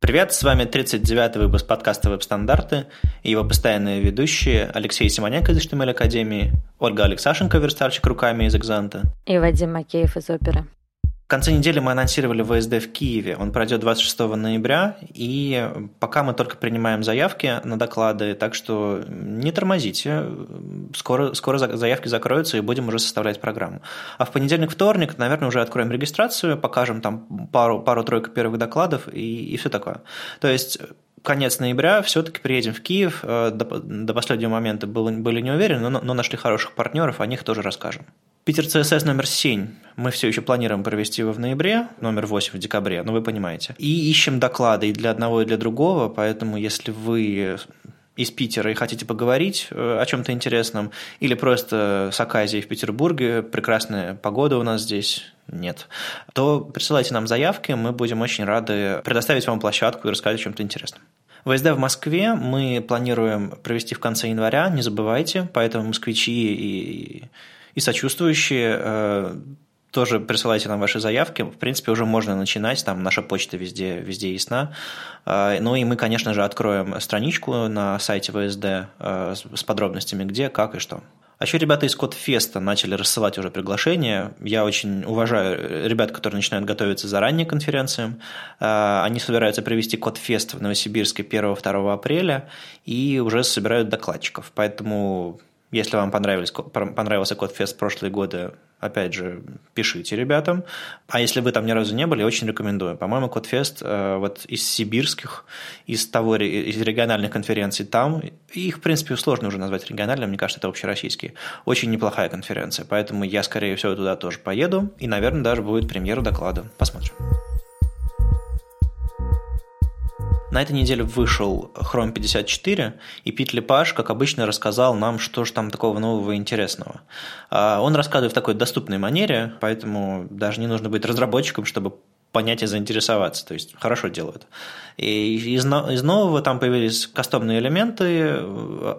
Привет, с вами 39-й выпуск подкаста «Веб-стандарты» и его постоянные ведущие Алексей Симоняк из HTML Академии, Ольга Алексашенко, верстальщик руками из «Экзанта» и Вадим Макеев из «Оперы». В конце недели мы анонсировали ВСД в Киеве. Он пройдет 26 ноября, и пока мы только принимаем заявки на доклады, так что не тормозите. Скоро, скоро заявки закроются, и будем уже составлять программу. А в понедельник-вторник, наверное, уже откроем регистрацию, покажем там пару, пару-тройку первых докладов и, и все такое. То есть конец ноября все-таки приедем в Киев. Э, до, до последнего момента были, были не уверены, но, но нашли хороших партнеров, о них тоже расскажем. Питер ЦСС номер 7 мы все еще планируем провести его в ноябре, номер 8 в декабре, ну вы понимаете. И ищем доклады и для одного, и для другого, поэтому если вы из Питера и хотите поговорить э, о чем-то интересном, или просто с Аказией в Петербурге, прекрасная погода у нас здесь, нет, то присылайте нам заявки, мы будем очень рады предоставить вам площадку и рассказать о чем-то интересном. ВСД в Москве мы планируем провести в конце января, не забывайте, поэтому москвичи и и сочувствующие э, тоже присылайте нам ваши заявки. В принципе, уже можно начинать, там наша почта везде, везде ясна. Э, ну и мы, конечно же, откроем страничку на сайте ВСД э, с подробностями, где, как и что. А еще ребята из Кодфеста начали рассылать уже приглашения. Я очень уважаю ребят, которые начинают готовиться заранее к конференциям. Они собираются провести Кодфест в Новосибирске 1-2 апреля и уже собирают докладчиков. Поэтому если вам понравились, понравился Кодфест прошлые годы, опять же, пишите ребятам. А если вы там ни разу не были, очень рекомендую. По-моему, Кодфест э, вот из сибирских, из того, из региональных конференций там, их, в принципе, сложно уже назвать региональным, мне кажется, это общероссийские. Очень неплохая конференция, поэтому я, скорее всего, туда тоже поеду, и, наверное, даже будет премьера доклада. Посмотрим. На этой неделе вышел Chrome 54, и Пит Лепаш, как обычно, рассказал нам, что же там такого нового и интересного. А, он рассказывает в такой доступной манере, поэтому даже не нужно быть разработчиком, чтобы понять и заинтересоваться, то есть хорошо делают. И из, из нового там появились кастомные элементы,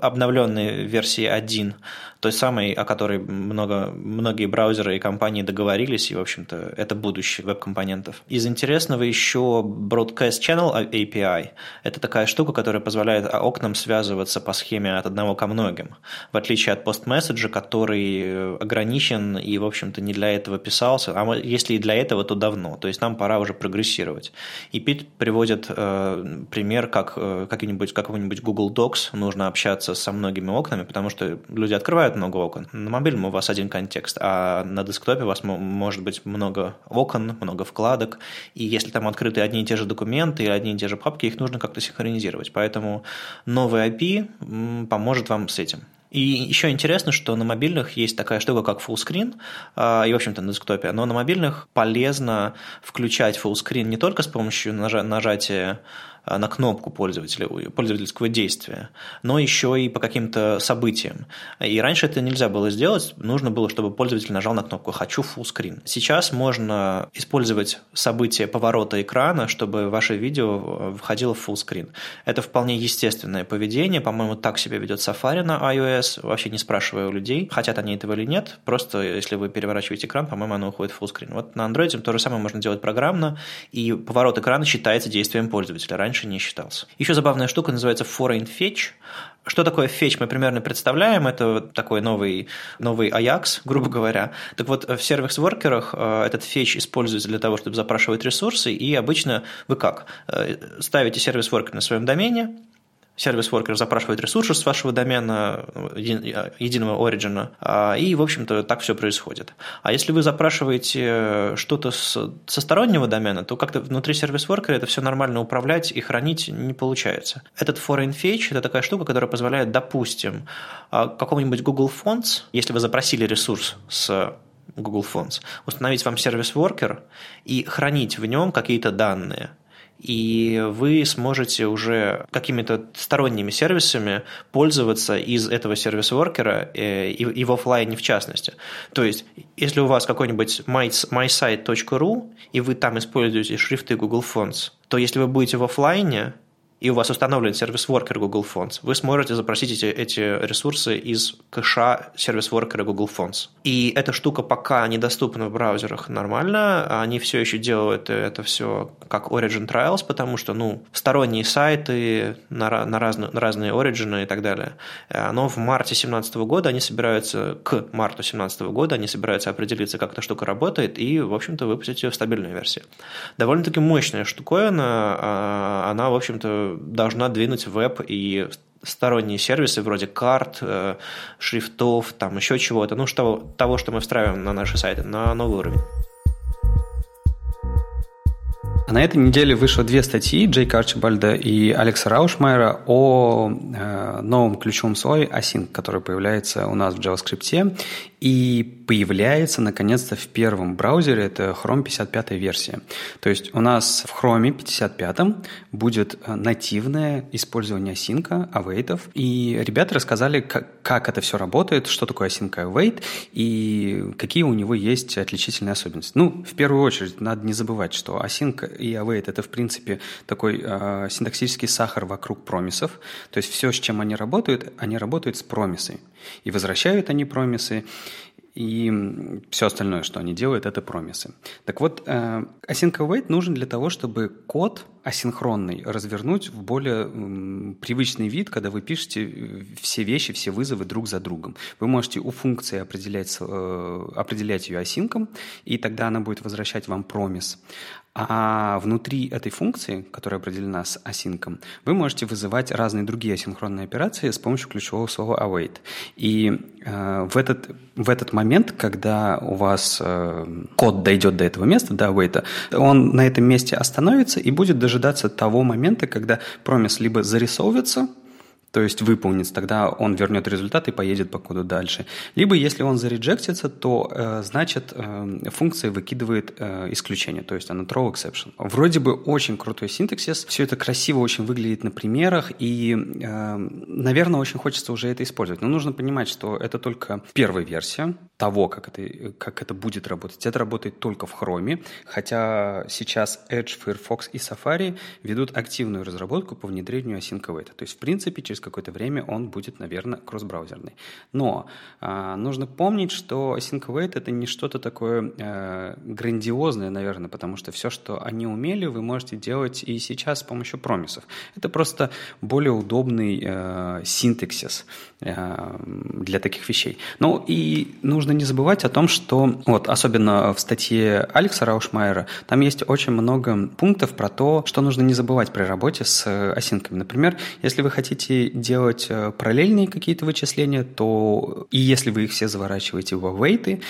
обновленные версии 1, той самой, о которой много, многие браузеры и компании договорились, и, в общем-то, это будущее веб-компонентов. Из интересного еще Broadcast Channel API. Это такая штука, которая позволяет окнам связываться по схеме от одного ко многим, в отличие от постмесседжа, который ограничен и, в общем-то, не для этого писался, а если и для этого, то давно. То есть нам пора уже прогрессировать. И Пит приводит э, пример, как э, какой-нибудь, какой-нибудь Google Docs нужно общаться со многими окнами, потому что люди открывают много окон. На мобильном у вас один контекст, а на десктопе у вас может быть много окон, много вкладок, и если там открыты одни и те же документы одни и те же папки, их нужно как-то синхронизировать. Поэтому новый API поможет вам с этим. И еще интересно, что на мобильных есть такая штука, как fullscreen, а, и, в общем-то, на десктопе, но на мобильных полезно включать fullscreen не только с помощью нажатия на кнопку пользовательского действия, но еще и по каким-то событиям. И раньше это нельзя было сделать, нужно было, чтобы пользователь нажал на кнопку «Хочу full screen». Сейчас можно использовать событие поворота экрана, чтобы ваше видео входило в full screen. Это вполне естественное поведение, по-моему, так себя ведет Safari на iOS, вообще не спрашивая у людей, хотят они этого или нет, просто если вы переворачиваете экран, по-моему, оно уходит в full screen. Вот на Android то же самое можно делать программно, и поворот экрана считается действием пользователя. Раньше раньше не считался. Еще забавная штука называется foreign fetch. Что такое fetch, мы примерно представляем. Это такой новый, новый Ajax, грубо говоря. Так вот, в сервис-воркерах э, этот fetch используется для того, чтобы запрашивать ресурсы, и обычно вы как? Э, ставите сервис-воркер на своем домене, сервис-воркер запрашивает ресурсы с вашего домена, единого Origin, а, и, в общем-то, так все происходит. А если вы запрашиваете что-то со стороннего домена, то как-то внутри сервис-воркера это все нормально управлять и хранить не получается. Этот foreign fetch – это такая штука, которая позволяет, допустим, а, какому-нибудь Google Fonts, если вы запросили ресурс с Google Fonts, установить вам сервис-воркер и хранить в нем какие-то данные – и вы сможете уже какими-то сторонними сервисами пользоваться из этого сервис-воркера э, и, в офлайне в частности. То есть, если у вас какой-нибудь mysite.ru, и вы там используете шрифты Google Fonts, то если вы будете в офлайне, и у вас установлен сервис-воркер Google Fonts, вы сможете запросить эти, эти ресурсы из кэша сервис-воркера Google Fonts. И эта штука пока недоступна в браузерах нормально, они все еще делают это все как Origin Trials, потому что, ну, сторонние сайты на, на, разные, на разные Origin и так далее. Но в марте 2017 года они собираются, к марту 2017 года они собираются определиться, как эта штука работает, и, в общем-то, выпустить ее в стабильной версии. Довольно-таки мощная штуковина, а, она, в общем-то, должна двинуть веб и сторонние сервисы вроде карт, э, шрифтов, там еще чего-то, ну, что, того, что мы встраиваем на наши сайты, на новый уровень. А на этой неделе вышло две статьи Джейка Арчибальда и Алекса Раушмайера о э, новом ключевом слое async, который появляется у нас в JavaScript и появляется наконец-то в первом браузере, это Chrome 55 версия. То есть у нас в Chrome 55 будет э, нативное использование async, await, и ребята рассказали, как, как это все работает, что такое async await и какие у него есть отличительные особенности. Ну, в первую очередь, надо не забывать, что async и await – это, в принципе, такой э, синтаксический сахар вокруг промисов. То есть все, с чем они работают, они работают с промисой. И возвращают они промисы, и все остальное, что они делают, это промисы. Так вот, э, async await нужен для того, чтобы код асинхронный развернуть в более привычный вид, когда вы пишете э, все вещи, все вызовы друг за другом. Вы можете у функции определять, э, определять ее асинком, и тогда она будет возвращать вам промис. А внутри этой функции, которая определена с асинком, вы можете вызывать разные другие асинхронные операции с помощью ключевого слова await. И э, в, этот, в этот момент, когда у вас э, код дойдет до этого места, до await, он на этом месте остановится и будет дожидаться того момента, когда промис либо зарисовывается – то есть выполнится, тогда он вернет результат и поедет по коду дальше. Либо если он зареджектится, то э, значит э, функция выкидывает э, исключение, то есть она throw exception. Вроде бы очень крутой синтаксис, все это красиво очень выглядит на примерах, и, э, наверное, очень хочется уже это использовать. Но нужно понимать, что это только первая версия того, как это, как это будет работать. Это работает только в Chrome, хотя сейчас Edge, Firefox и Safari ведут активную разработку по внедрению async await. То есть, в принципе, через какое-то время он будет, наверное, кросс-браузерный. Но э, нужно помнить, что Async Await — это не что-то такое э, грандиозное, наверное, потому что все, что они умели, вы можете делать и сейчас с помощью промисов. Это просто более удобный э, синтаксис э, для таких вещей. Ну и нужно не забывать о том, что вот особенно в статье Алекса Раушмайера там есть очень много пунктов про то, что нужно не забывать при работе с осинками. Например, если вы хотите делать э, параллельные какие-то вычисления, то и если вы их все заворачиваете в await,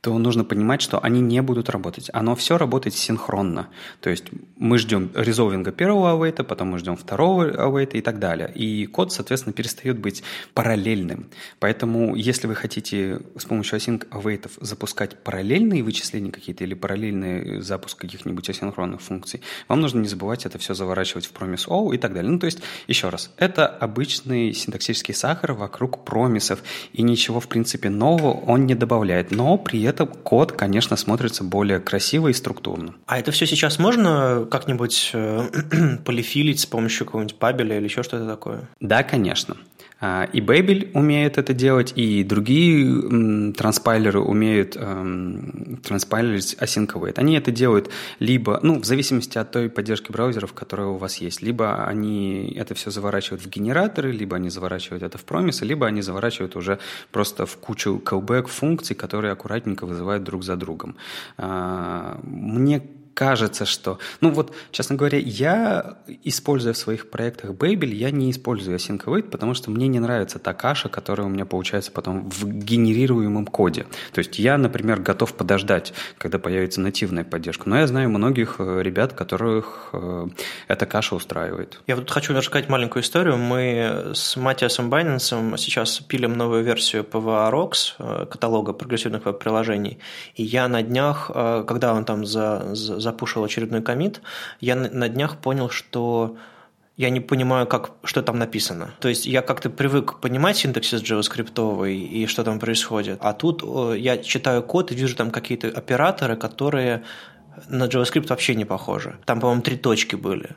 то нужно понимать, что они не будут работать. Оно все работает синхронно. То есть мы ждем резолвинга первого await, потом мы ждем второго await и так далее. И код, соответственно, перестает быть параллельным. Поэтому, если вы хотите с помощью async await запускать параллельные вычисления какие-то или параллельный запуск каких-нибудь асинхронных функций, вам нужно не забывать это все заворачивать в промис O и так далее. Ну, то есть, еще раз, это обычный синтаксический сахар вокруг промисов, и ничего, в принципе, нового он не добавляет. Но при этом код, конечно, смотрится более красиво и структурно. А это все сейчас можно как-нибудь э, полифилить с помощью какого-нибудь пабеля или еще что-то такое? Да, конечно. А, и Babel умеет это делать, и другие транспайлеры умеют эм, транспайлерить await. Они это делают либо, ну, в зависимости от той поддержки браузеров, которая у вас есть. Либо они это все заворачивают в генераторы, либо они заворачивают это в промисы, либо они заворачивают уже просто в кучу callback функций, которые аккуратненько вызывают друг за другом. А, мне кажется, что... Ну вот, честно говоря, я, используя в своих проектах Babel, я не использую async await, потому что мне не нравится та каша, которая у меня получается потом в генерируемом коде. То есть я, например, готов подождать, когда появится нативная поддержка. Но я знаю многих э, ребят, которых э, эта каша устраивает. Я вот хочу рассказать маленькую историю. Мы с Матиасом Байненсом сейчас пилим новую версию PWA Rocks, э, каталога прогрессивных веб-приложений. И я на днях, когда он там за, за запушил очередной комит, я на днях понял, что я не понимаю, как, что там написано. То есть я как-то привык понимать синтаксис JavaScript и что там происходит. А тут я читаю код и вижу там какие-то операторы, которые на JavaScript вообще не похоже. Там, по-моему, три точки были.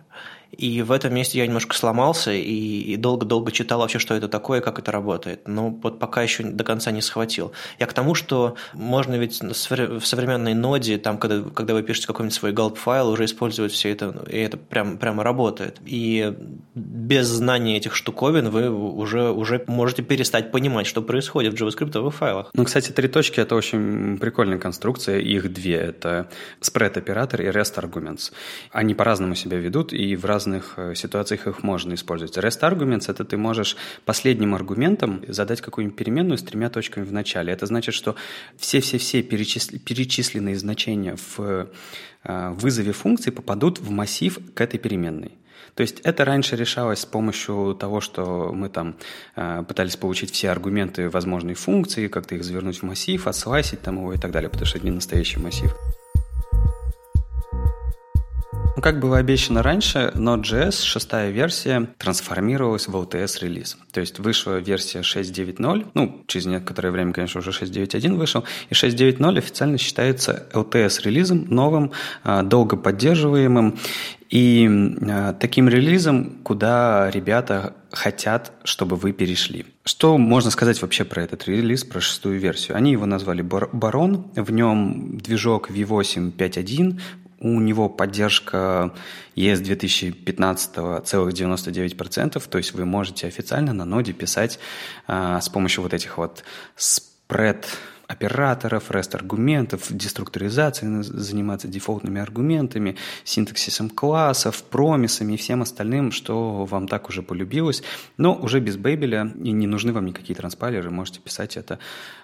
И в этом месте я немножко сломался и долго-долго читал вообще, что это такое, как это работает. Но вот пока еще до конца не схватил. Я к тому, что можно ведь в современной ноде, там, когда, когда вы пишете какой-нибудь свой gulp файл, уже использовать все это, и это прям, прямо работает. И без знания этих штуковин вы уже, уже можете перестать понимать, что происходит в JavaScript файлах. Ну, кстати, три точки – это очень прикольная конструкция. Их две – это spread-оператор и rest arguments. Они по-разному себя ведут, и в раз разных э, ситуациях их можно использовать. REST arguments – это ты можешь последним аргументом задать какую-нибудь переменную с тремя точками в начале. Это значит, что все-все-все перечисленные значения в э, вызове функции попадут в массив к этой переменной. То есть это раньше решалось с помощью того, что мы там э, пытались получить все аргументы возможной функции, как-то их завернуть в массив, отслайсить там его и так далее, потому что это не настоящий массив. Ну, как было обещано раньше, Node.js, шестая версия, трансформировалась в LTS-релиз. То есть вышла версия 6.9.0, ну, через некоторое время, конечно, уже 6.9.1 вышел, и 6.9.0 официально считается LTS-релизом, новым, а, долго поддерживаемым, и а, таким релизом, куда ребята хотят, чтобы вы перешли. Что можно сказать вообще про этот релиз, про шестую версию? Они его назвали Барон, в нем движок V8 5.1, у него поддержка ES 2015 целых 99%, то есть вы можете официально на ноде писать а, с помощью вот этих вот спред операторов, REST-аргументов, деструктуризацией заниматься дефолтными аргументами, синтаксисом классов, промисами и всем остальным, что вам так уже полюбилось. Но уже без Babel и не нужны вам никакие транспайлеры, можете писать это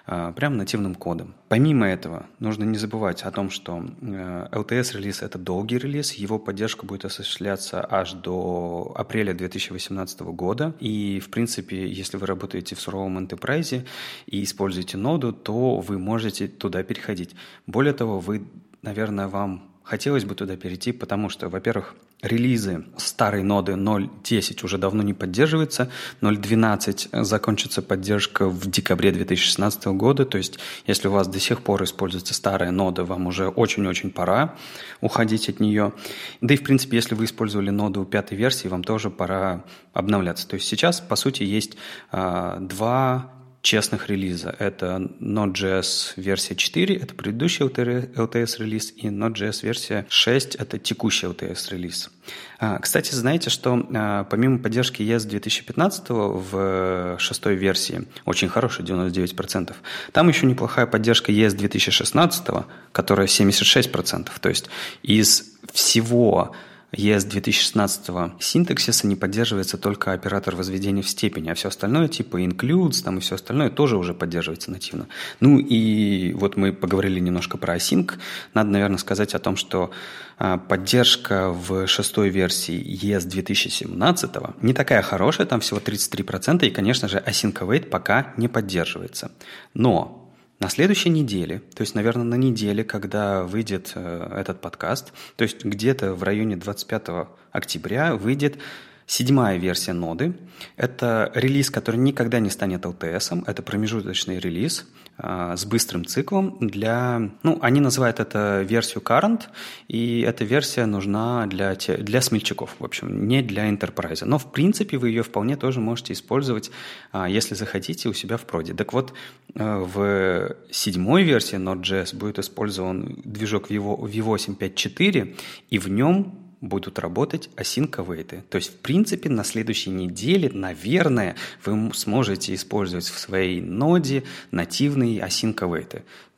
э, прямо нативным кодом. Помимо этого, нужно не забывать о том, что э, LTS-релиз – это долгий релиз, его поддержка будет осуществляться аж до апреля 2018 года. И, в принципе, если вы работаете в суровом enterprise и используете ноду, то вы можете туда переходить. Более того, вы, наверное, вам хотелось бы туда перейти, потому что, во-первых, релизы старой ноды 0.10 уже давно не поддерживаются, 0.12 закончится поддержка в декабре 2016 года, то есть если у вас до сих пор используется старая нода, вам уже очень-очень пора уходить от нее. Да и, в принципе, если вы использовали ноду пятой версии, вам тоже пора обновляться. То есть сейчас, по сути, есть э, два честных релиза. Это Node.js версия 4, это предыдущий LTS-релиз, и Node.js версия 6, это текущий LTS-релиз. А, кстати, знаете, что а, помимо поддержки ES 2015 в шестой версии, очень хорошая, 99%, там еще неплохая поддержка ES 2016, которая 76%. То есть из всего ES 2016 синтаксиса не поддерживается только оператор возведения в степени, а все остальное, типа includes там и все остальное, тоже уже поддерживается нативно. Ну и вот мы поговорили немножко про async. Надо, наверное, сказать о том, что а, поддержка в шестой версии ES 2017 не такая хорошая, там всего 33%, и, конечно же, async await пока не поддерживается. Но на следующей неделе, то есть, наверное, на неделе, когда выйдет э, этот подкаст, то есть где-то в районе 25 октября выйдет седьмая версия ноды. Это релиз, который никогда не станет LTS, это промежуточный релиз – с быстрым циклом для, ну, они называют это версию current, и эта версия нужна для, те, для смельчаков, в общем, не для enterprise. Но, в принципе, вы ее вполне тоже можете использовать, а, если захотите, у себя в проде. Так вот, э, в седьмой версии Node.js будет использован движок V8 5.4, и в нем будут работать async То есть, в принципе, на следующей неделе, наверное, вы сможете использовать в своей ноде нативные async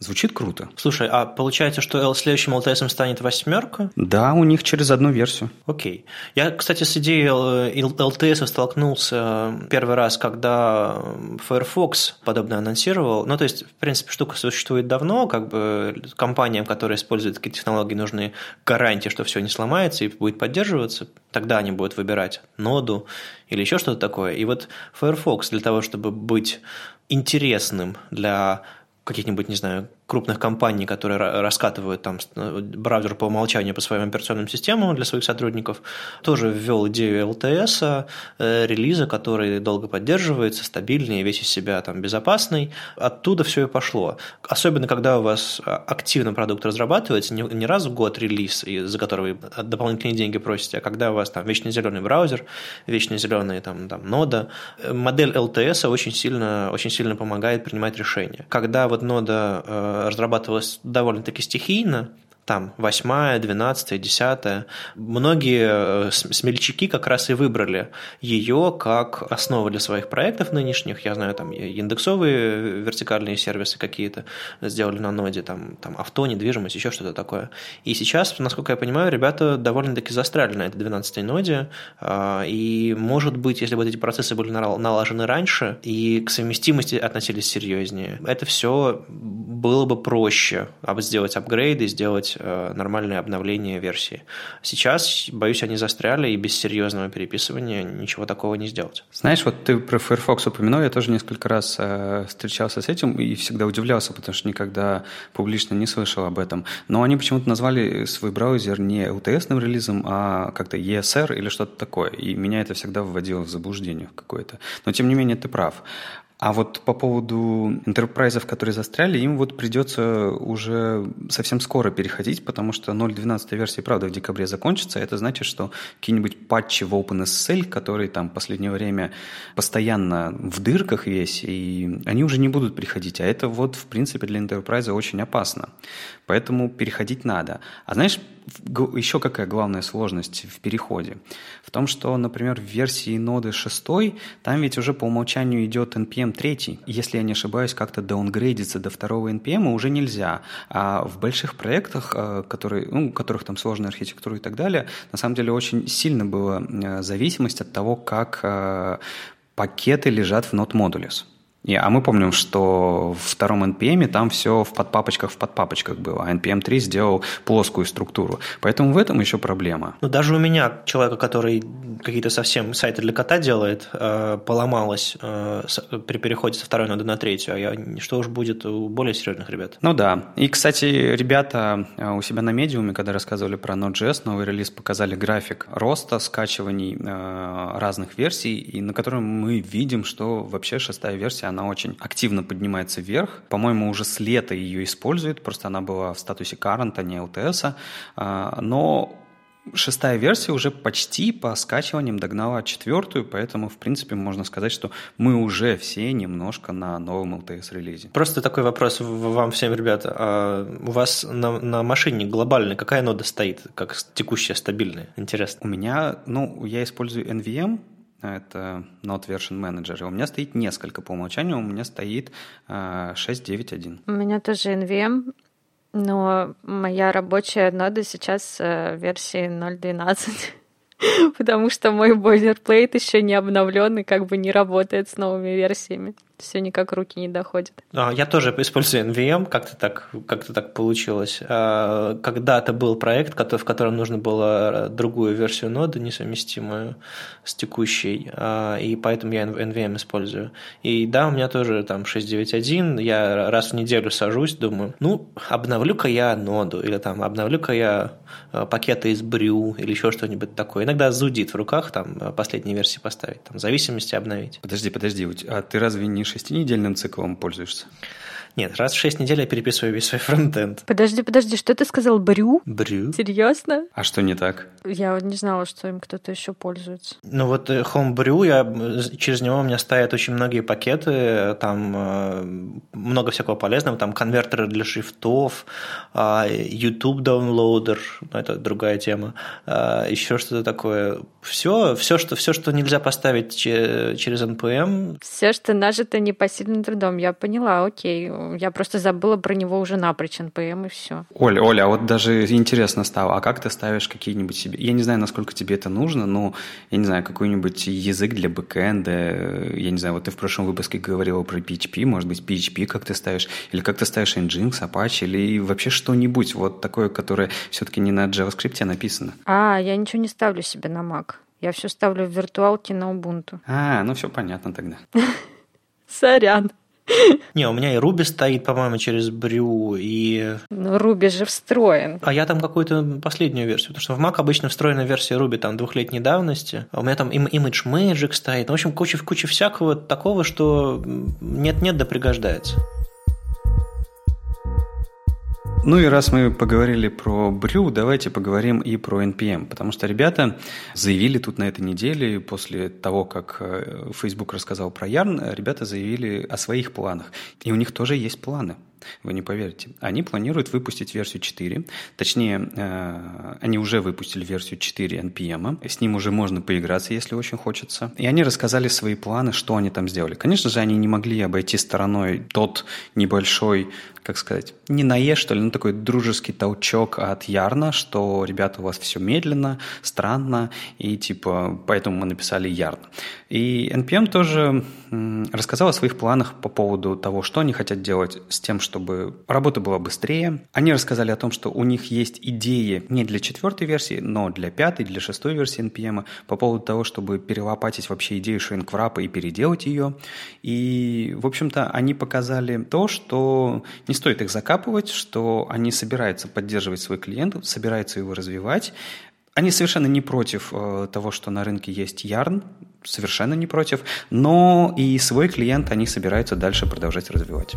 Звучит круто. Слушай, а получается, что следующим LTS станет восьмерка? Да, у них через одну версию. Окей. Я, кстати, с идеей LTS столкнулся первый раз, когда Firefox подобное анонсировал. Ну, то есть, в принципе, штука существует давно, как бы компаниям, которые используют такие технологии, нужны гарантии, что все не сломается и будет поддерживаться. Тогда они будут выбирать ноду или еще что-то такое. И вот Firefox для того, чтобы быть интересным для каких-нибудь, не знаю, крупных компаний, которые раскатывают там э, браузер по умолчанию по своим операционным системам для своих сотрудников, тоже ввел идею ЛТС, э, релиза, который долго поддерживается, стабильный, весь из себя там безопасный. Оттуда все и пошло. Особенно, когда у вас активно продукт разрабатывается, не, не раз в год релиз, за который вы дополнительные деньги просите, а когда у вас там вечно зеленый браузер, вечно зеленая там, там нода, э, модель ЛТС очень сильно, очень сильно помогает принимать решения. Когда вот нода разрабатывалась довольно-таки стихийно, там, восьмая, двенадцатая, десятая. Многие э, смельчаки как раз и выбрали ее как основу для своих проектов нынешних. Я знаю, там индексовые вертикальные сервисы какие-то сделали на ноде, там, там авто, недвижимость, еще что-то такое. И сейчас, насколько я понимаю, ребята довольно-таки застряли на этой 12 ноде, а, и, может быть, если бы эти процессы были налажены раньше и к совместимости относились серьезнее, это все было бы проще сделать апгрейды, сделать делать э, нормальное обновление версии. Сейчас, боюсь, они застряли, и без серьезного переписывания ничего такого не сделать. Знаешь, вот ты про Firefox упомянул, я тоже несколько раз э, встречался с этим и всегда удивлялся, потому что никогда публично не слышал об этом. Но они почему-то назвали свой браузер не LTS-ным релизом, а как-то ESR или что-то такое. И меня это всегда вводило в заблуждение какое-то. Но тем не менее ты прав. А вот по поводу интерпрайзов, которые застряли, им вот придется уже совсем скоро переходить, потому что 0.12 версия, правда, в декабре закончится. Это значит, что какие-нибудь патчи в OpenSSL, которые там в последнее время постоянно в дырках весь, и они уже не будут приходить. А это вот, в принципе, для Enterprise очень опасно. Поэтому переходить надо. А знаешь, еще какая главная сложность в переходе? В том, что, например, в версии ноды 6 там ведь уже по умолчанию идет NPM 3. Если я не ошибаюсь, как-то даунгрейдиться до второго NPM уже нельзя. А в больших проектах, э, которые, ну, у которых там сложная архитектура и так далее, на самом деле очень сильно была э, зависимость от того, как э, пакеты лежат в Node Modules. И, а мы помним, что в втором NPM там все в подпапочках в подпапочках было, а NPM 3 сделал плоскую структуру. Поэтому в этом еще проблема. Ну, даже у меня, человека, который какие-то совсем сайты для кота делает, э, поломалось э, при переходе со второй ноды на третью, а я, что уж будет у более серьезных ребят. Ну да. И, кстати, ребята э, у себя на медиуме, когда рассказывали про Node.js, новый релиз, показали график роста скачиваний разных версий, и на котором мы видим, что вообще шестая версия, она очень активно поднимается вверх. По-моему, уже с лета ее используют, просто она была в статусе current, а не LTS. А, но Шестая версия уже почти по скачиваниям догнала четвертую, поэтому, в принципе, можно сказать, что мы уже все немножко на новом LTS-релизе. Просто такой вопрос вам всем, ребята. А у вас на, на машине глобальной какая нода стоит, как текущая, стабильная? Интересно. У меня, ну, я использую NVM, это Node Version Manager. И у меня стоит несколько по умолчанию, у меня стоит 6.9.1. У меня тоже NVM, но моя рабочая нода сейчас в версии 0.12 потому что мой бойлерплейт еще не обновлен и как бы не работает с новыми версиями все никак руки не доходят. А, я тоже использую NVM, как-то так, как так получилось. А, когда-то был проект, в котором нужно было другую версию ноды, несовместимую с текущей, а, и поэтому я NVM использую. И да, у меня тоже там 6.9.1, я раз в неделю сажусь, думаю, ну, обновлю-ка я ноду, или там обновлю-ка я пакеты из Брю, или еще что-нибудь такое. Иногда зудит в руках там последние версии поставить, там зависимости обновить. Подожди, подожди, а ты разве не шестинедельным циклом пользуешься? Нет, раз в шесть недель я переписываю весь свой фронтенд. Подожди, подожди, что ты сказал? Брю? Брю. Серьезно? А что не так? Я не знала, что им кто-то еще пользуется. Ну вот э, Homebrew, я, через него у меня стоят очень многие пакеты, там э, много всякого полезного, там конвертеры для шрифтов, э, YouTube downloader, ну, это другая тема, э, еще что-то такое. Все, все, что, все, что нельзя поставить через NPM. Все, что нажито непосильным трудом, я поняла, окей я просто забыла про него уже напрочь NPM и все. Оля, Оля, а вот даже интересно стало, а как ты ставишь какие-нибудь себе... Я не знаю, насколько тебе это нужно, но, я не знаю, какой-нибудь язык для бэкэнда, я не знаю, вот ты в прошлом выпуске говорила про PHP, может быть, PHP как ты ставишь, или как ты ставишь Nginx, Apache, или вообще что-нибудь вот такое, которое все-таки не на JavaScript написано. А, я ничего не ставлю себе на Mac. Я все ставлю в виртуалке на Ubuntu. А, ну все понятно тогда. Сорян. Не, у меня и Ruby стоит, по-моему, через Брю, и... Ну, Ruby же встроен. А я там какую-то последнюю версию, потому что в Mac обычно встроена версия Ruby там двухлетней давности, а у меня там Image Magic стоит, ну, в общем, куча, куча всякого такого, что нет-нет да пригождается. Ну и раз мы поговорили про Брю, давайте поговорим и про NPM, потому что ребята заявили тут на этой неделе, после того, как э, Facebook рассказал про Yarn, ребята заявили о своих планах. И у них тоже есть планы. Вы не поверите. Они планируют выпустить версию 4. Точнее, э, они уже выпустили версию 4 NPM. С ним уже можно поиграться, если очень хочется. И они рассказали свои планы, что они там сделали. Конечно же, они не могли обойти стороной тот небольшой как сказать, не наешь, что ли, ну такой дружеский толчок от Ярна, что, ребята, у вас все медленно, странно, и типа, поэтому мы написали Ярн. И NPM тоже рассказал о своих планах по поводу того, что они хотят делать с тем, чтобы работа была быстрее. Они рассказали о том, что у них есть идеи не для четвертой версии, но для пятой, для шестой версии NPM по поводу того, чтобы перелопатить вообще идею шринкврапа и переделать ее. И, в общем-то, они показали то, что не стоит их закапывать, что они собираются поддерживать свой клиент, собираются его развивать, они совершенно не против э, того, что на рынке есть Ярн, совершенно не против, но и свой клиент они собираются дальше продолжать развивать.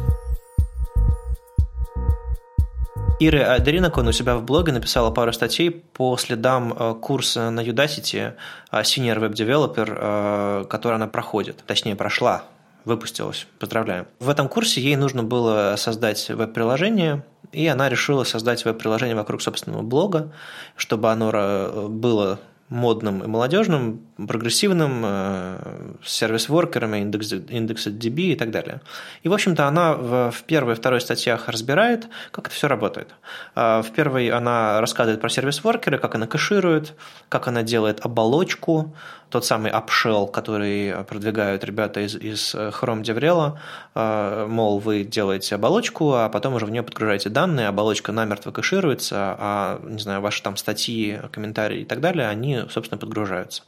Ира Адринакон у себя в блоге написала пару статей по следам э, курса на Udacity э, Senior Web Developer, который она проходит, точнее прошла, выпустилась. Поздравляем. В этом курсе ей нужно было создать веб-приложение, и она решила создать веб-приложение вокруг собственного блога, чтобы оно э, было модным и молодежным, прогрессивным, э, с сервис-воркерами, индекс, индекс DB и так далее. И, в общем-то, она в, в первой и второй статьях разбирает, как это все работает. А в первой она рассказывает про сервис-воркеры, как она кэширует, как она делает оболочку, тот самый upshell, который продвигают ребята из, из Chrome DevRel, э, мол, вы делаете оболочку, а потом уже в нее подгружаете данные, оболочка намертво кэшируется, а, не знаю, ваши там статьи, комментарии и так далее, они, собственно, подгружаются.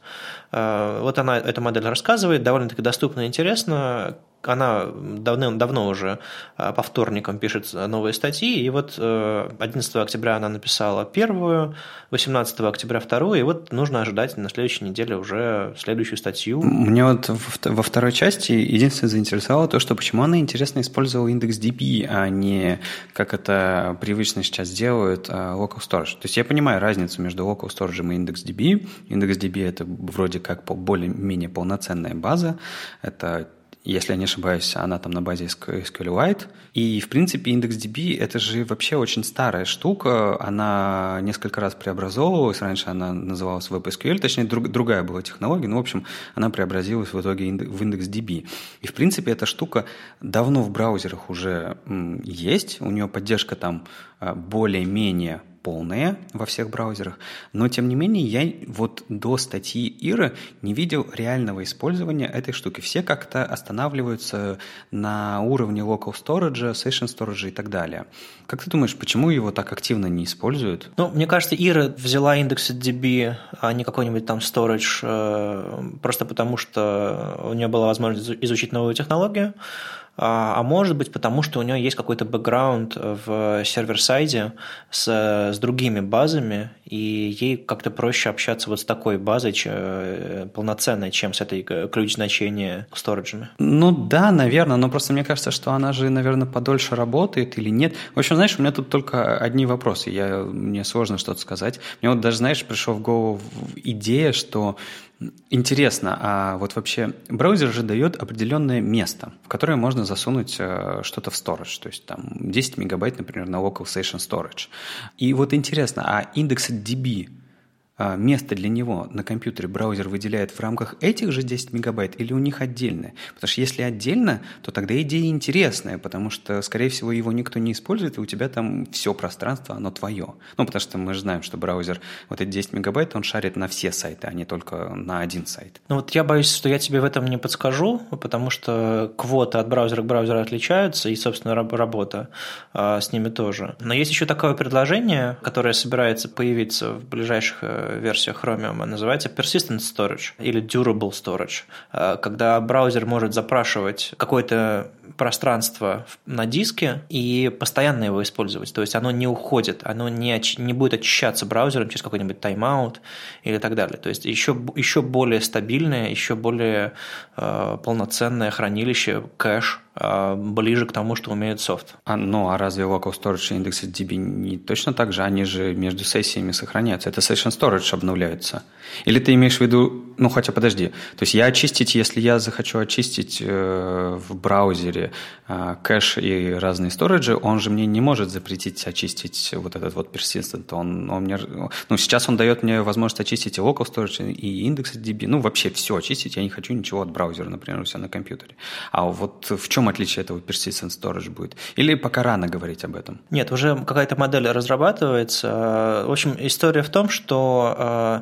Э, вот она эту модель рассказывает, довольно-таки доступно и интересно она давным-давно уже а, по вторникам пишет новые статьи, и вот 11 э, октября она написала первую, 18 октября вторую, и вот нужно ожидать на следующей неделе уже следующую статью. Мне вот во второй части единственное заинтересовало то, что почему она, интересно, использовала индекс DB, а не, как это привычно сейчас делают, local storage. То есть я понимаю разницу между local storage и индекс DB. Индекс DB – это вроде как более-менее полноценная база, это если я не ошибаюсь, она там на базе SQLite. И, в принципе, IndexDB – это же вообще очень старая штука. Она несколько раз преобразовывалась. Раньше она называлась WebSQL, точнее, друг, другая была технология. Но, в общем, она преобразилась в итоге в IndexDB. И, в принципе, эта штука давно в браузерах уже есть. У нее поддержка там а, более-менее полные во всех браузерах, но тем не менее я вот до статьи Иры не видел реального использования этой штуки. Все как-то останавливаются на уровне local storage, session storage и так далее. Как ты думаешь, почему его так активно не используют? Ну, мне кажется, Ира взяла индекс DB, а не какой-нибудь там storage, э, просто потому что у нее была возможность изучить новую технологию. А, а может быть потому, что у нее есть какой-то бэкграунд в сервер-сайде с, с другими базами, и ей как-то проще общаться вот с такой базой че, полноценной, чем с этой ключ значения сториджами. Ну да, наверное, но просто мне кажется, что она же, наверное, подольше работает или нет. В общем, знаешь, у меня тут только одни вопросы, я, мне сложно что-то сказать. Мне вот даже, знаешь, пришел в голову идея, что Интересно, а вот вообще браузер же дает определенное место, в которое можно засунуть э, что-то в storage, то есть там 10 мегабайт, например, на local station storage. И вот интересно, а индекс DB место для него на компьютере браузер выделяет в рамках этих же 10 мегабайт или у них отдельное? Потому что если отдельно, то тогда идея интересная, потому что, скорее всего, его никто не использует, и у тебя там все пространство, оно твое. Ну, потому что мы же знаем, что браузер, вот эти 10 мегабайт, он шарит на все сайты, а не только на один сайт. Ну, вот я боюсь, что я тебе в этом не подскажу, потому что квоты от браузера к браузеру отличаются, и, собственно, работа а, с ними тоже. Но есть еще такое предложение, которое собирается появиться в ближайших э, версия Chromium называется Persistent Storage или Durable Storage, когда браузер может запрашивать какое-то пространство на диске и постоянно его использовать. То есть оно не уходит, оно не, не будет очищаться браузером через какой-нибудь тайм-аут или так далее. То есть еще, еще более стабильное, еще более э, полноценное хранилище, кэш ближе к тому, что умеет софт. А, ну, а разве local storage и IndexedDB не точно так же? Они же между сессиями сохраняются. Это session storage обновляется. Или ты имеешь в виду, ну, хотя подожди, то есть я очистить, если я захочу очистить э, в браузере э, кэш и разные сториджи, он же мне не может запретить очистить вот этот вот persistent. Он, он мне, ну, сейчас он дает мне возможность очистить и local storage, и IndexedDB, ну, вообще все очистить. Я не хочу ничего от браузера, например, у себя на компьютере. А вот в чем отличие этого persistent storage будет? Или пока рано говорить об этом? Нет, уже какая-то модель разрабатывается. В общем, история в том, что э,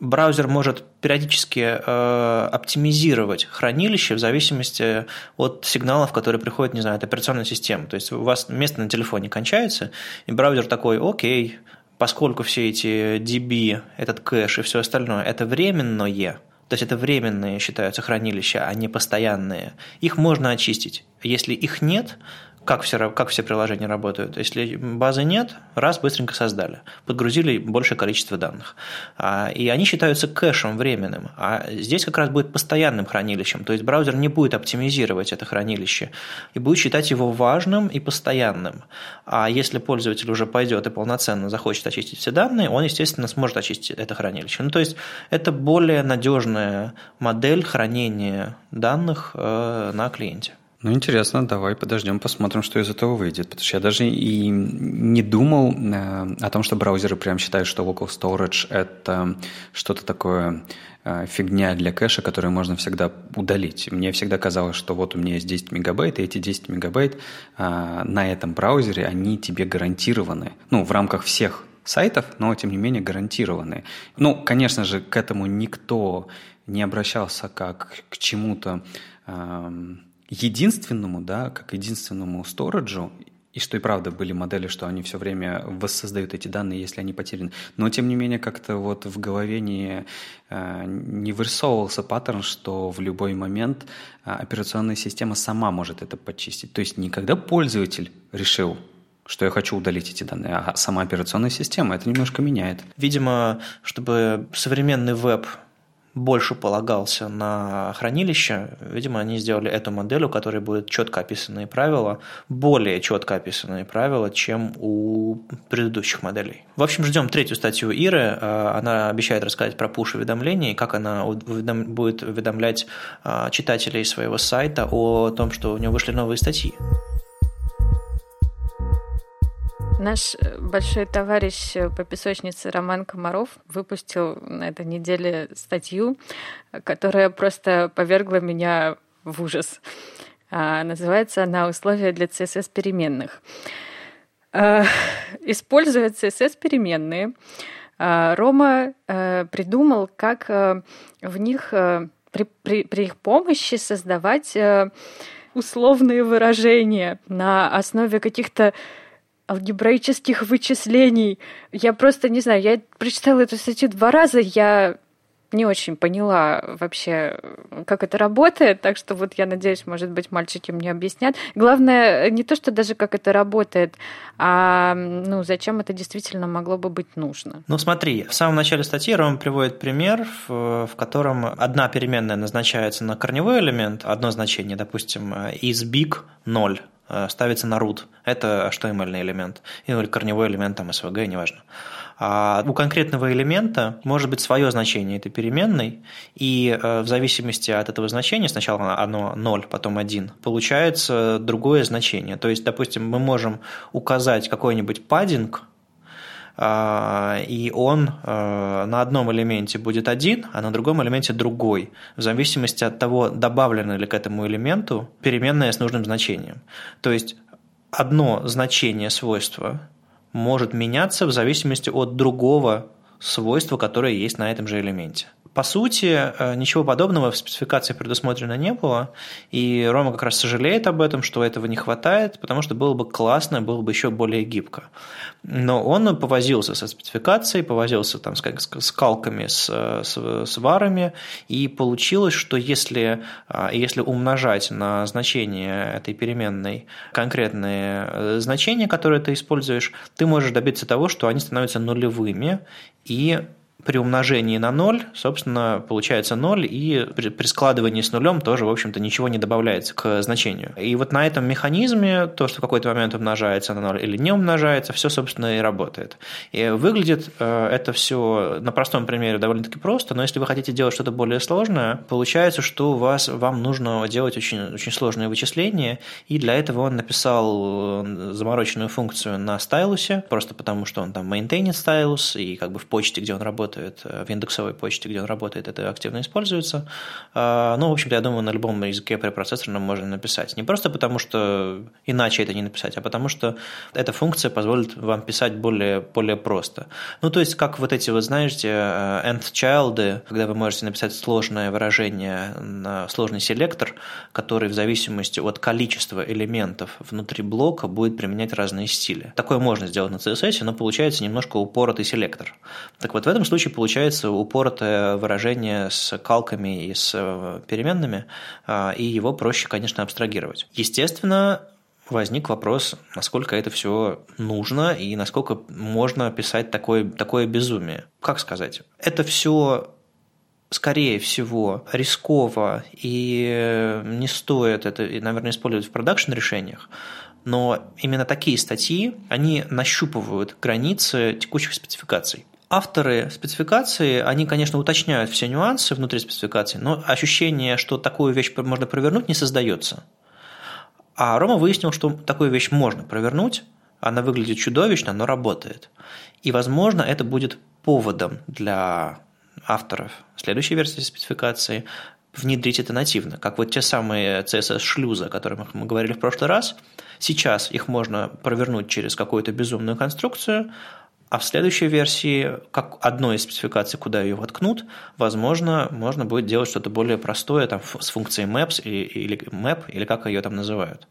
браузер может периодически э, оптимизировать хранилище в зависимости от сигналов, которые приходят, не знаю, от операционной системы. То есть у вас место на телефоне кончается, и браузер такой, окей, поскольку все эти DB, этот кэш и все остальное, это временное, то есть это временные считаются хранилища, а не постоянные. Их можно очистить. Если их нет, как все, как все приложения работают. Если базы нет, раз, быстренько создали, подгрузили большее количество данных. А, и они считаются кэшем временным. А здесь как раз будет постоянным хранилищем. То есть браузер не будет оптимизировать это хранилище и будет считать его важным и постоянным. А если пользователь уже пойдет и полноценно захочет очистить все данные, он, естественно, сможет очистить это хранилище. Ну, то есть это более надежная модель хранения данных э, на клиенте. Ну, интересно, давай подождем, посмотрим, что из этого выйдет. Потому что я даже и не думал э, о том, что браузеры прям считают, что local storage – это что-то такое э, фигня для кэша, которую можно всегда удалить. Мне всегда казалось, что вот у меня есть 10 мегабайт, и эти 10 мегабайт э, на этом браузере, они тебе гарантированы. Ну, в рамках всех сайтов, но тем не менее гарантированы. Ну, конечно же, к этому никто не обращался как к чему-то эм, единственному, да, как единственному сториджу, и что и правда были модели, что они все время воссоздают эти данные, если они потеряны. Но тем не менее как-то вот в голове не, э, не вырисовывался паттерн, что в любой момент э, операционная система сама может это почистить. То есть никогда пользователь решил, что я хочу удалить эти данные, а сама операционная система это немножко меняет. Видимо, чтобы современный веб больше полагался на хранилище, видимо, они сделали эту модель, у которой будут четко описанные правила, более четко описанные правила, чем у предыдущих моделей. В общем, ждем третью статью Иры. А, она обещает рассказать про пуш-уведомления, как она будет уведомлять а, читателей своего сайта о том, что у нее вышли новые статьи. Наш э, большой товарищ э, по песочнице Роман Комаров выпустил на этой неделе статью, которая просто повергла меня в ужас. А, называется она «Условия для CSS переменных». А, используя CSS переменные, а, Рома э, придумал, как в них при, при, при их помощи создавать условные выражения на основе каких-то алгебраических вычислений. Я просто не знаю, я прочитала эту статью два раза, я не очень поняла вообще, как это работает, так что вот я надеюсь, может быть, мальчики мне объяснят. Главное, не то, что даже как это работает, а ну, зачем это действительно могло бы быть нужно. Ну смотри, в самом начале статьи Рома приводит пример, в, в котором одна переменная назначается на корневой элемент, одно значение, допустим, is big 0, Э, ставится на root. Это HTML элемент. Или корневой элемент, там, SVG, неважно. А у конкретного элемента может быть свое значение этой переменной, и э, в зависимости от этого значения, сначала оно 0, потом 1, получается другое значение. То есть, допустим, мы можем указать какой-нибудь паддинг, и он а, на одном элементе будет один, а на другом элементе другой, в зависимости от того, добавлено ли к этому элементу переменная с нужным значением. То есть одно значение свойства может меняться в зависимости от другого свойства, которое есть на этом же элементе. По сути, э, ничего подобного в спецификации предусмотрено не было, и Рома как раз сожалеет об этом, что этого не хватает, потому что было бы классно, было бы еще более гибко. Но он повозился со спецификацией, повозился там с, калками, с, с, с варами, и получилось, что если, а, если умножать на значение этой переменной конкретные э, значения, которые ты используешь, ты можешь добиться того, что они становятся нулевыми, и при умножении на 0, собственно, получается 0, и при, складывании с нулем тоже, в общем-то, ничего не добавляется к значению. И вот на этом механизме то, что в какой-то момент умножается на 0 или не умножается, все, собственно, и работает. И выглядит э, это все на простом примере довольно-таки просто, но если вы хотите делать что-то более сложное, получается, что у вас, вам нужно делать очень, очень сложные вычисления, и для этого он написал э, замороченную функцию на стайлусе, просто потому что он там maintainит стайлус, и как бы в почте, где он работает, работает, э, в индексовой почте, где он работает, это активно используется. А, ну, в общем-то, я думаю, на любом языке препроцессорном можно написать. Не просто потому, что иначе это не написать, а потому что эта функция позволит вам писать более, более просто. Ну, то есть, как вот эти, вот знаете, э, end child, когда вы можете написать сложное выражение на сложный селектор, который в зависимости от количества элементов внутри блока будет применять разные стили. Такое можно сделать на CSS, но получается немножко упоротый селектор. Так вот, в этом случае случае получается упоротое выражение с калками и с э, переменными, а, и его проще, конечно, абстрагировать. Естественно, возник вопрос, насколько это все нужно и насколько можно писать такое, такое безумие. Как сказать? Это все скорее всего, рисково и не стоит это, наверное, использовать в продакшн-решениях, но именно такие статьи, они нащупывают границы текущих спецификаций. Авторы спецификации, они, конечно, уточняют все нюансы внутри спецификации, но ощущение, что такую вещь можно провернуть, не создается. А Рома выяснил, что такую вещь можно провернуть, она выглядит чудовищно, но работает. И, возможно, это будет поводом для авторов следующей версии спецификации внедрить это нативно, как вот те самые CSS-шлюзы, о которых мы говорили в прошлый раз. Сейчас их можно провернуть через какую-то безумную конструкцию, а в следующей версии, как одной из спецификаций, куда ее воткнут, возможно, можно будет делать что-то более простое там, с функцией maps или, или map, или как ее там называют.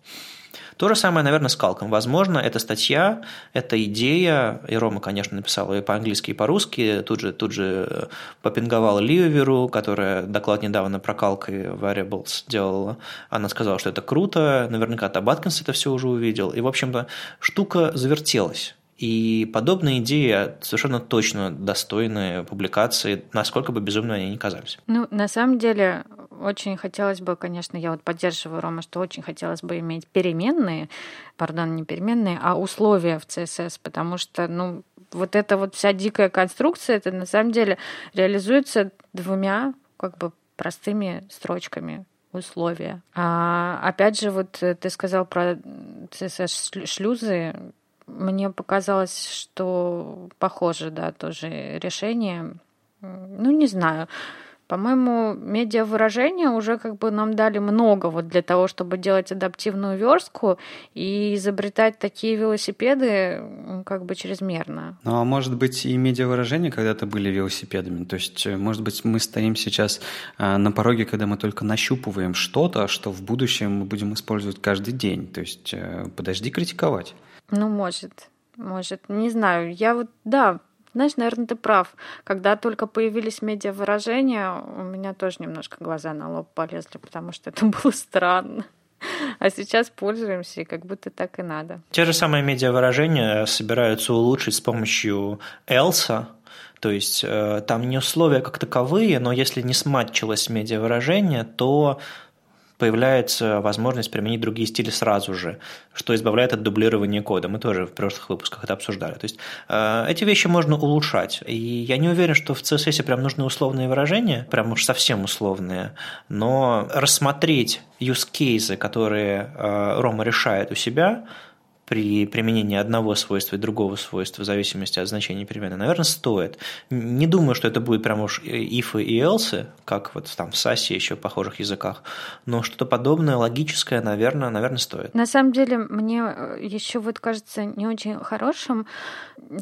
То же самое, наверное, с калком. Возможно, эта статья, эта идея, и Рома, конечно, написал ее по-английски и по-русски, тут же, тут же попинговала Ливеру, которая доклад недавно про калкой variables делала. Она сказала, что это круто, наверняка Табаткинс это все уже увидел. И, в общем-то, штука завертелась. И подобные идеи совершенно точно достойны публикации, насколько бы безумно они ни казались. Ну, на самом деле, очень хотелось бы, конечно, я вот поддерживаю Рома, что очень хотелось бы иметь переменные, пардон, не переменные, а условия в CSS, потому что, ну, вот эта вот вся дикая конструкция, это на самом деле реализуется двумя как бы простыми строчками условия. А опять же, вот ты сказал про CSS-шлюзы, мне показалось, что похоже, да, тоже решение. Ну, не знаю. По-моему, медиавыражения уже как бы нам дали много вот для того, чтобы делать адаптивную верстку и изобретать такие велосипеды как бы чрезмерно. Ну, а может быть и медиавыражения когда-то были велосипедами? То есть, э, может быть, мы стоим сейчас э, на пороге, когда мы только нащупываем что-то, что в будущем мы будем использовать каждый день. То есть, э, подожди критиковать. Ну, может, может. Не знаю. Я вот, да, знаешь, наверное, ты прав. Когда только появились медиавыражения, у меня тоже немножко глаза на лоб полезли, потому что это было странно. А сейчас пользуемся, и как будто так и надо. Те же самые медиавыражения собираются улучшить с помощью Элса, то есть э, там не условия как таковые, но если не сматчилось медиавыражение, то появляется возможность применить другие стили сразу же, что избавляет от дублирования кода. Мы тоже в прошлых выпусках это обсуждали. То есть э, эти вещи можно улучшать. И я не уверен, что в CSS прям нужны условные выражения, прям уж совсем условные, но рассмотреть use cases, которые э, Рома решает у себя, при применении одного свойства и другого свойства в зависимости от значения перемены, наверное, стоит. Не думаю, что это будет прям уж if и else, как вот там в SAS еще похожих языках, но что-то подобное, логическое, наверное, наверное, стоит. На самом деле, мне э, еще вот кажется не очень хорошим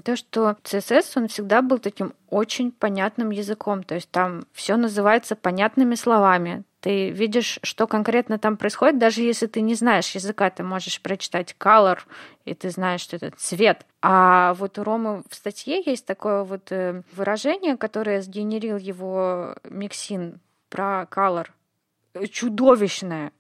то, что CSS, он всегда был таким очень понятным языком. То есть там все называется понятными словами. Ты видишь, что конкретно там происходит, даже если ты не знаешь языка, ты можешь прочитать color, и ты знаешь, что это цвет. А вот у Ромы в статье есть такое вот э, выражение, которое сгенерил его Миксин про color. Чудовищное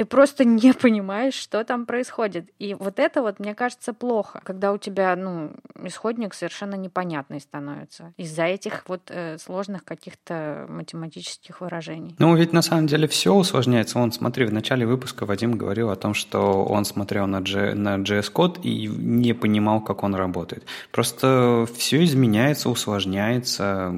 ты просто не понимаешь, что там происходит. И вот это вот, мне кажется, плохо, когда у тебя, ну, исходник совершенно непонятный становится из-за этих вот э, сложных каких-то математических выражений. Ну, ведь на самом деле все усложняется. Вон, смотри, в начале выпуска Вадим говорил о том, что он смотрел на, G, на JS-код и не понимал, как он работает. Просто все изменяется, усложняется,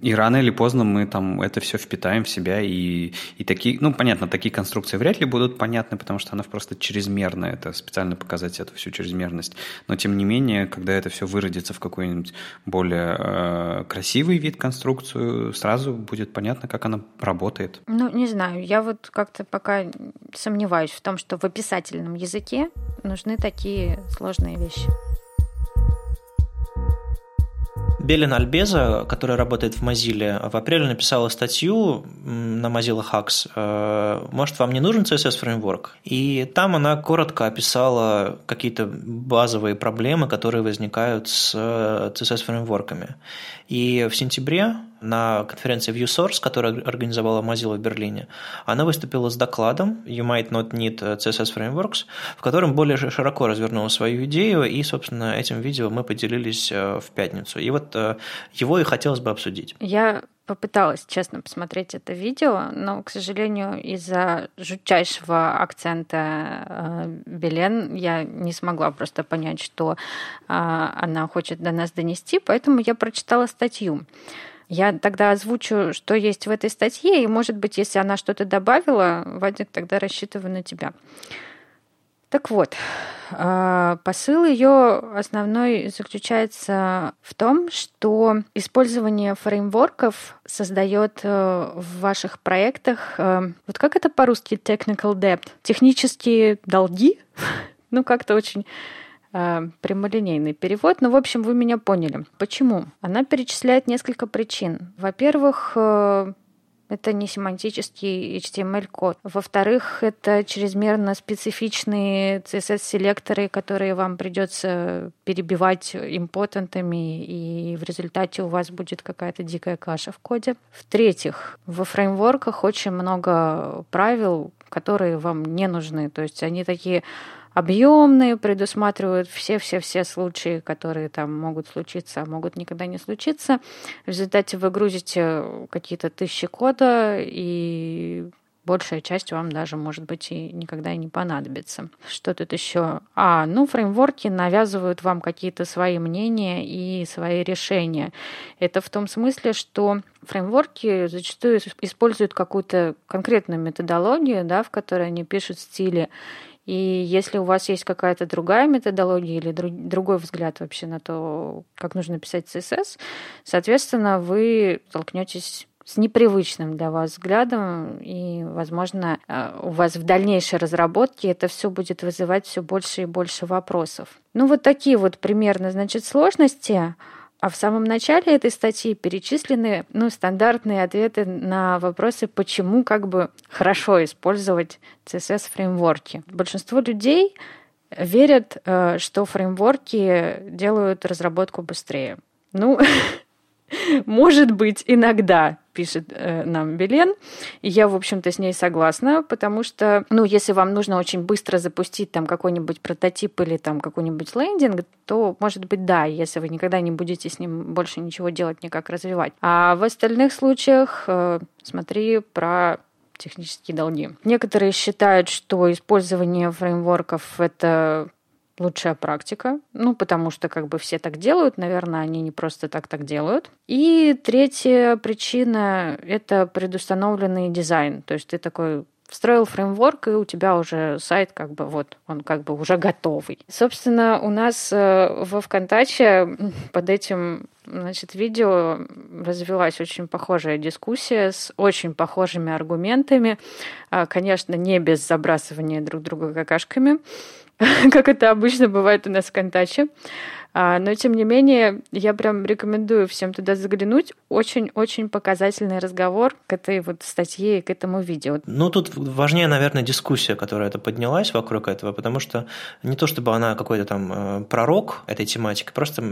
и рано или поздно мы там это все впитаем в себя, и, и такие, ну, понятно, такие конструкции вряд ли будут будут понятны, потому что она просто чрезмерная, это специально показать эту всю чрезмерность. Но тем не менее, когда это все выродится в какой-нибудь более э, красивый вид конструкцию, сразу будет понятно, как она работает. Ну, не знаю, я вот как-то пока сомневаюсь в том, что в описательном языке нужны такие сложные вещи. Белин Альбеза, которая работает в Mozilla, в апреле написала статью на Mozilla Hacks э, «Может, вам не нужен CSS-фреймворк?» И там она коротко описала какие-то базовые проблемы, которые возникают с CSS-фреймворками. И в сентябре на конференции ViewSource, которую организовала Mozilla в Берлине, она выступила с докладом «You might not need CSS frameworks», в котором более широко развернула свою идею, и, собственно, этим видео мы поделились э, в пятницу. И вот э, его и хотелось бы обсудить. Я попыталась, честно, посмотреть это видео, но, к сожалению, из-за жутчайшего акцента э, Белен я не смогла просто понять, что э, она хочет до нас донести, поэтому я прочитала статью. Я тогда озвучу, что есть в этой статье, и, может быть, если она что-то добавила, Вадик, тогда рассчитываю на тебя. Так вот, посыл ее основной заключается в том, что использование фреймворков создает э, в ваших проектах, э, вот как это по-русски, technical debt, технические долги, ну как-то очень э, прямолинейный перевод, но, в общем, вы меня поняли. Почему? Она перечисляет несколько причин. Во-первых, это не семантический HTML-код. Во-вторых, это чрезмерно специфичные CSS-селекторы, которые вам придется перебивать импотентами, и в результате у вас будет какая-то дикая каша в коде. В-третьих, во фреймворках очень много правил, которые вам не нужны. То есть они такие объемные, предусматривают все-все-все случаи, которые там могут случиться, а могут никогда не случиться. В результате вы грузите какие-то тысячи кода, и большая часть вам даже, может быть, и никогда и не понадобится. Что тут еще? А, ну, фреймворки навязывают вам какие-то свои мнения и свои решения. Это в том смысле, что фреймворки зачастую используют какую-то конкретную методологию, да, в которой они пишут стили, и если у вас есть какая-то другая методология или другой взгляд вообще на то, как нужно писать CSS, соответственно, вы столкнетесь с непривычным для вас взглядом, и, возможно, э, у вас в дальнейшей разработке это все будет вызывать все больше и больше вопросов. Ну, вот такие вот примерно, значит, сложности. А в самом начале этой статьи перечислены ну, стандартные ответы на вопросы, почему как бы хорошо использовать CSS-фреймворки. Большинство людей верят, э, что фреймворки делают разработку быстрее. Ну, Может быть, иногда, пишет э, нам Белен. И я, в общем-то, с ней согласна, потому что, ну, если вам нужно очень быстро запустить там какой-нибудь прототип или там какой-нибудь лендинг, то, может быть, да, если вы никогда не будете с ним больше ничего делать, никак развивать. А в остальных случаях э, смотри про технические долги. Некоторые считают, что использование фреймворков — это лучшая практика, ну, потому что как бы все так делают, наверное, они не просто так так делают. И третья причина — это предустановленный дизайн, то есть ты такой встроил фреймворк, и у тебя уже сайт как бы вот, он как бы уже готовый. Собственно, у нас э, во ВКонтаче под этим значит, видео развилась очень похожая дискуссия с очень похожими аргументами, а, конечно, не без забрасывания друг друга какашками. как это обычно бывает у нас в Контаче. А, но, тем не менее, я прям рекомендую всем туда заглянуть. Очень-очень показательный разговор к этой вот статье и к этому видео. Ну, тут важнее, наверное, дискуссия, которая это поднялась вокруг этого, потому что не то, чтобы она какой-то там э, пророк этой тематики, просто,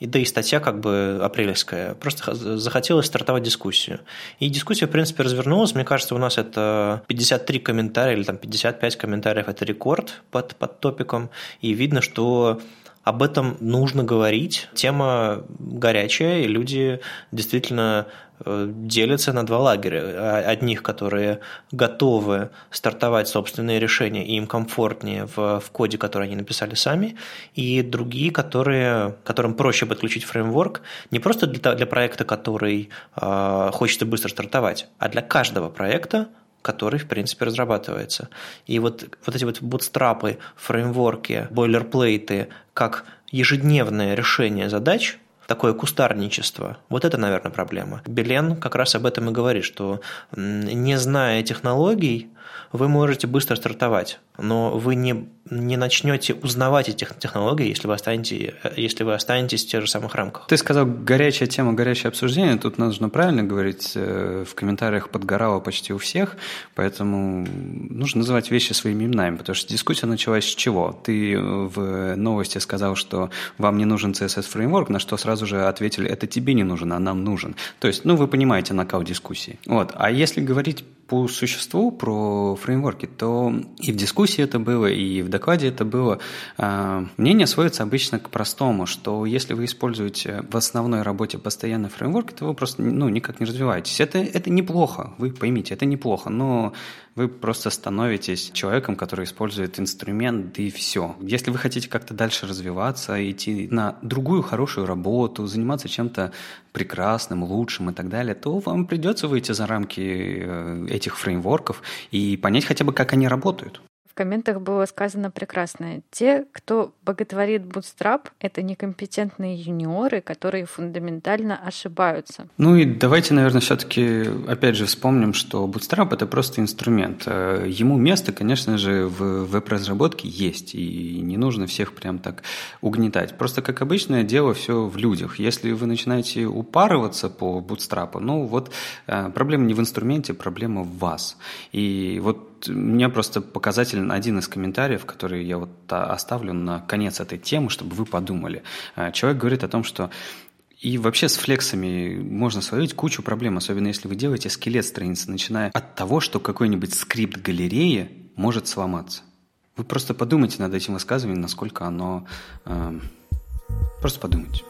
да и статья как бы апрельская, просто захотелось стартовать дискуссию. И дискуссия, в принципе, развернулась. Мне кажется, у нас это 53 комментария или там 55 комментариев – это рекорд под, под топиком, и видно, что об этом нужно говорить. Тема горячая, и люди действительно э, делятся на два лагеря. Одних, которые готовы стартовать собственные решения, и им комфортнее в, в коде, который они написали сами, и другие, которые, которым проще подключить фреймворк не просто для, для проекта, который э, хочется быстро стартовать, а для каждого проекта, который, в принципе, разрабатывается. И вот, вот эти вот бутстрапы, фреймворки, бойлерплейты, как ежедневное решение задач, такое кустарничество. Вот это, наверное, проблема. Белен как раз об этом и говорит, что не зная технологий, вы можете быстро стартовать, но вы не, не начнете узнавать эти технологии, если вы, останетесь, если вы останетесь в тех же самых рамках. Ты сказал, горячая тема, горячее обсуждение. Тут нужно правильно говорить. Э, в комментариях подгорало почти у всех, поэтому нужно называть вещи своими именами, потому что дискуссия началась с чего? Ты в новости сказал, что вам не нужен CSS-фреймворк, на что сразу же ответили, это тебе не нужен, а нам нужен. То есть, ну, вы понимаете накал дискуссии. Вот. А если говорить по существу про фреймворки, то и в дискуссии это было, и в докладе это было. А, мнение сводится обычно к простому, что если вы используете в основной работе постоянный фреймворк, то вы просто ну, никак не развиваетесь. Это, это неплохо, вы поймите, это неплохо, но вы просто становитесь человеком, который использует инструмент, и все. Если вы хотите как-то дальше развиваться, идти на другую хорошую работу, заниматься чем-то прекрасным, лучшим и так далее, то вам придется выйти за рамки э, этих фреймворков и понять хотя бы, как они работают комментах было сказано прекрасно. Те, кто боготворит Bootstrap, это некомпетентные юниоры, которые фундаментально ошибаются. Ну и давайте, наверное, все-таки опять же вспомним, что Bootstrap это просто инструмент. Э, ему место, конечно же, в веб-разработке есть, и не нужно всех прям так угнетать. Просто, как обычное дело, все в людях. Если вы начинаете упарываться по Bootstrap, ну вот э, проблема не в инструменте, проблема в вас. И вот мне просто показателен один из комментариев, который я вот оставлю на конец этой темы, чтобы вы подумали. Э, человек говорит о том, что и вообще с флексами можно словить кучу проблем, особенно если вы делаете скелет страницы, начиная от того, что какой-нибудь скрипт галереи может сломаться. Вы просто подумайте над этим высказыванием, насколько оно... Э, просто подумайте.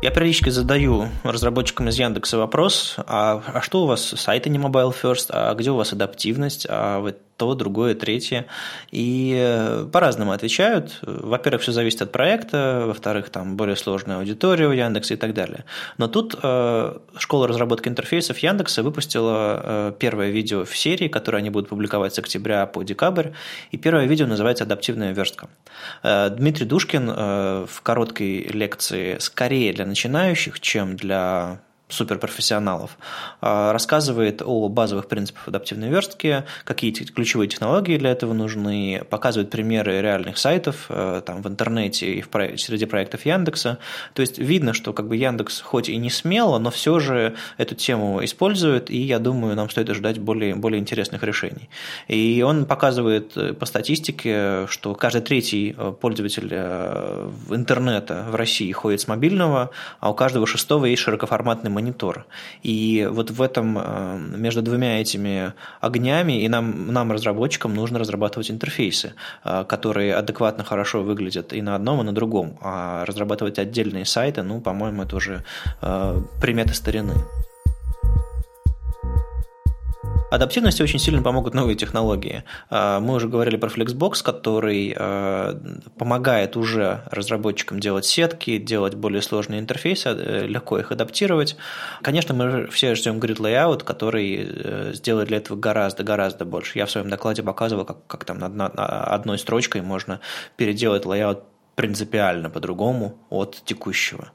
Я периодически задаю разработчикам из Яндекса вопрос, а, а что у вас сайты не mobile first, а где у вас адаптивность, а вы то, другое, третье. И э, по-разному отвечают. Во-первых, все зависит от проекта, во-вторых, там более сложная аудитория у Яндекса и так далее. Но тут э, школа разработки интерфейсов Яндекса выпустила э, первое видео в серии, которое они будут публиковать с октября по декабрь. И первое видео называется «Адаптивная верстка». Э, Дмитрий Душкин э, в короткой лекции скорее для начинающих, чем для суперпрофессионалов, а, рассказывает о базовых принципах адаптивной верстки, какие ключевые технологии для этого нужны, показывает примеры реальных сайтов э, там, в интернете и в среди проектов Яндекса. То есть видно, что как бы Яндекс хоть и не смело, но все же эту тему использует, и я думаю, нам стоит ожидать более, более интересных решений. И он показывает э, по статистике, что каждый третий э, пользователь интернета в России ходит с мобильного, а у каждого шестого есть широкоформатный монитор. И вот в этом, э, между двумя этими огнями, и нам, нам разработчикам, нужно разрабатывать интерфейсы, э, которые адекватно хорошо выглядят и на одном, и на другом. А разрабатывать отдельные сайты, ну, по-моему, это уже э, приметы старины. Адаптивности очень сильно помогут новые технологии. А, мы уже говорили про Flexbox, который а, помогает уже разработчикам делать сетки, делать более сложные интерфейсы, э, легко их адаптировать. Конечно, мы все ждем Grid Layout, который э, сделает для этого гораздо-гораздо больше. Я в своем докладе показывал, как, как там над одной строчкой можно переделать layout принципиально по-другому от текущего.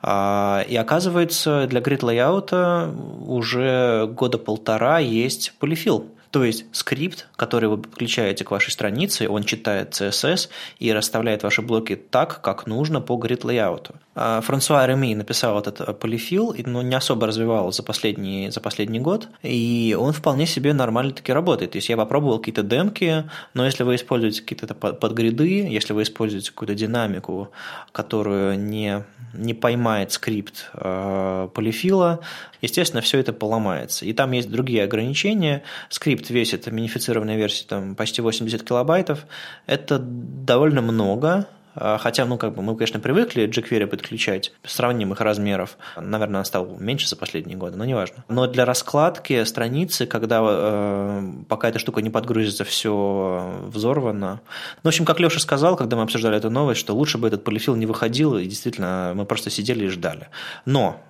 А, и оказывается, для grid layout уже года полтора есть полифил. То есть скрипт, который вы подключаете к вашей странице, он читает CSS и расставляет ваши блоки так, как нужно по grid layout. А, Франсуа Реми написал этот polyfill, но не особо развивал за последний, за последний год, и он вполне себе нормально таки работает. То есть я попробовал какие-то демки, но если вы используете какие-то подгриды, если вы используете какую-то динамику, которую не, не поймает скрипт э, полифила, естественно, все это поломается. И там есть другие ограничения. Скрипт весит, минифицированная версия, там почти 80 килобайтов. Это довольно много, хотя, ну, как бы мы, конечно, привыкли jQuery подключать сравнимых размеров. Наверное, он стал меньше за последние годы, но неважно. Но для раскладки страницы, когда э, пока эта штука не подгрузится, все взорвано. Ну, в общем, как Леша сказал, когда мы обсуждали эту новость, что лучше бы этот полифил не выходил, и действительно мы просто сидели и ждали. Но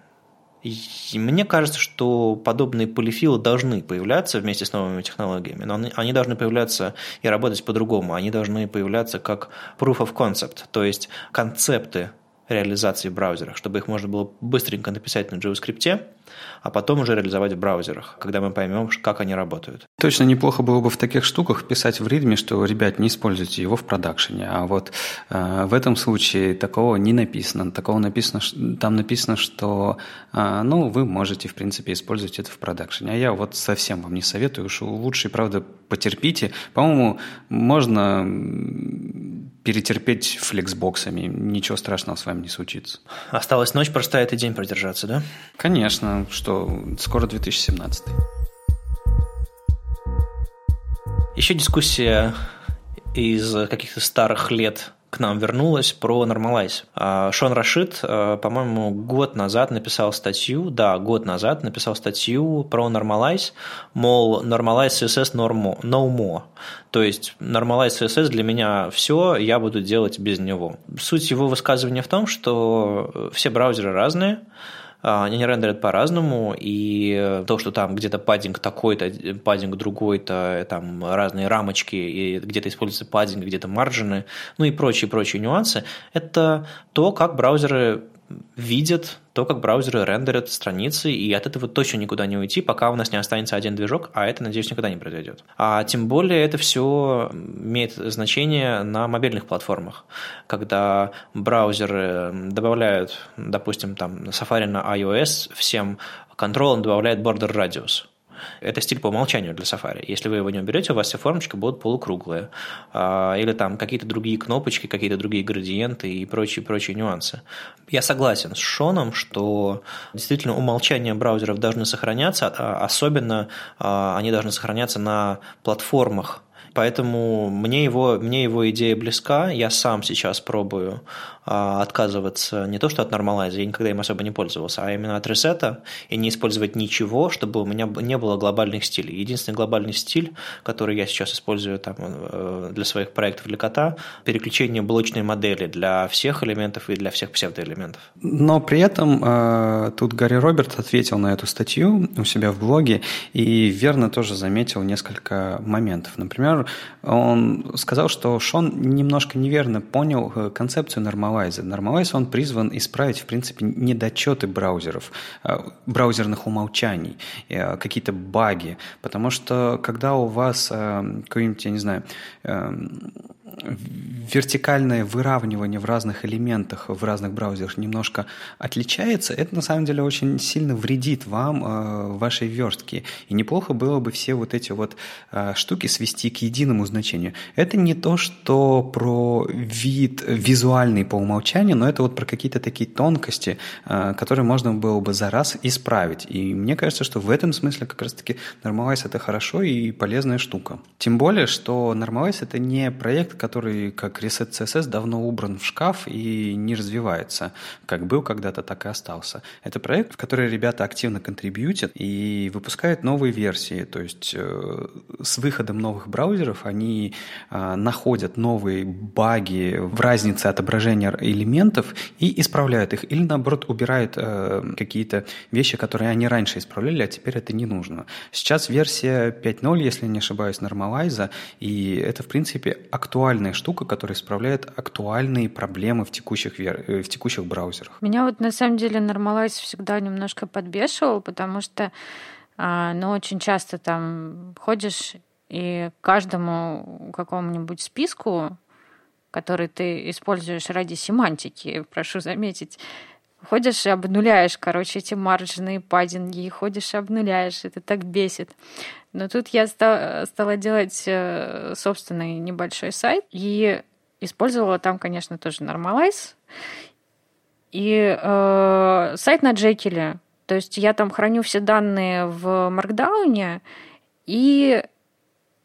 и мне кажется, что подобные полифилы должны появляться вместе с новыми технологиями, но они должны появляться и работать по-другому. Они должны появляться как proof of concept, то есть концепты реализации в браузерах, чтобы их можно было быстренько написать на JavaScript, а потом уже реализовать в браузерах, когда мы поймем, как они работают. Точно неплохо было бы в таких штуках писать в ритме, что, ребят, не используйте его в продакшене. А вот э, в этом случае такого не написано. Такого написано, там написано, что э, ну, вы можете, в принципе, использовать это в продакшене. А я вот совсем вам не советую, что лучше, правда, потерпите. По-моему, можно перетерпеть флексбоксами. Ничего страшного с вами не случится. Осталась ночь простая, и день продержаться, да? Конечно, что скоро 2017. Еще дискуссия из каких-то старых лет к нам вернулась про. А, Шон Рашид, а, по-моему, год назад написал статью, да, год назад написал статью про Normalize, мол, Normalize CSS normo, no more. То есть Normalize CSS для меня все, я буду делать без него. Суть его высказывания в том, что все браузеры разные, они рендерят по-разному, и то, что там где-то паддинг такой-то, паддинг другой-то, там разные рамочки, и где-то используется паддинг, где-то маржины, ну и прочие-прочие нюансы, это то, как браузеры видят то, как браузеры рендерят страницы, и от этого точно никуда не уйти, пока у нас не останется один движок, а это, надеюсь, никогда не произойдет. А тем более это все имеет значение на мобильных платформах, когда браузеры добавляют, допустим, там Safari на iOS всем контролом добавляет border radius – это стиль по умолчанию для Safari. Если вы его не уберете, у вас все формочки будут полукруглые. А, или там какие-то другие кнопочки, какие-то другие градиенты и прочие-прочие нюансы. Я согласен с Шоном, что действительно умолчания браузеров должны сохраняться, а, особенно а, они должны сохраняться на платформах, Поэтому мне его, мне его идея близка. Я сам сейчас пробую отказываться не то что от нормалайза, я никогда им особо не пользовался, а именно от ресета и не использовать ничего, чтобы у меня не было глобальных стилей. Единственный глобальный стиль, который я сейчас использую там, э, для своих проектов для кота, переключение блочной модели для всех элементов и для всех псевдоэлементов. Но при этом э, тут Гарри Роберт ответил на эту статью у себя в блоге и верно тоже заметил несколько моментов. Например, он сказал, что Шон немножко неверно понял э, концепцию нормалайза Normalize. Normalize, он призван исправить, в принципе, недочеты браузеров, э, браузерных умолчаний, э, какие-то баги. Потому что когда у вас э, какой-нибудь, я не знаю, вертикальное выравнивание в разных элементах, в разных браузерах немножко отличается, это на самом деле очень сильно вредит вам, э, вашей верстке. И неплохо было бы все вот эти вот э, штуки свести к единому значению. Это не то, что про вид визуальный по умолчанию, но это вот про какие-то такие тонкости, э, которые можно было бы за раз исправить. И мне кажется, что в этом смысле как раз-таки Normalize это хорошо и полезная штука. Тем более, что Normalize это не проект, который как Reset CSS давно убран в шкаф и не развивается. Как был когда-то, так и остался. Это проект, в который ребята активно контрибьютят и выпускают новые версии. То есть э, с выходом новых браузеров они э, находят новые баги в разнице отображения элементов и исправляют их. Или наоборот убирают э, какие-то вещи, которые они раньше исправляли, а теперь это не нужно. Сейчас версия 5.0, если не ошибаюсь, нормалайза, и это, в принципе, актуально актуальная штука, которая исправляет актуальные проблемы в текущих, э, в текущих браузерах. Меня вот на самом деле Normalize всегда немножко подбешивал, потому что А, но очень часто там ходишь и каждому какому-нибудь списку, который ты используешь ради семантики, прошу заметить, ходишь и обнуляешь, короче, эти маржины и паддинги, и ходишь и обнуляешь, это так бесит. Но тут я стала делать э, собственный небольшой сайт и использовала там, конечно, тоже Normalize. И э, сайт на Джекеле. То есть я там храню все данные в Маркдауне, и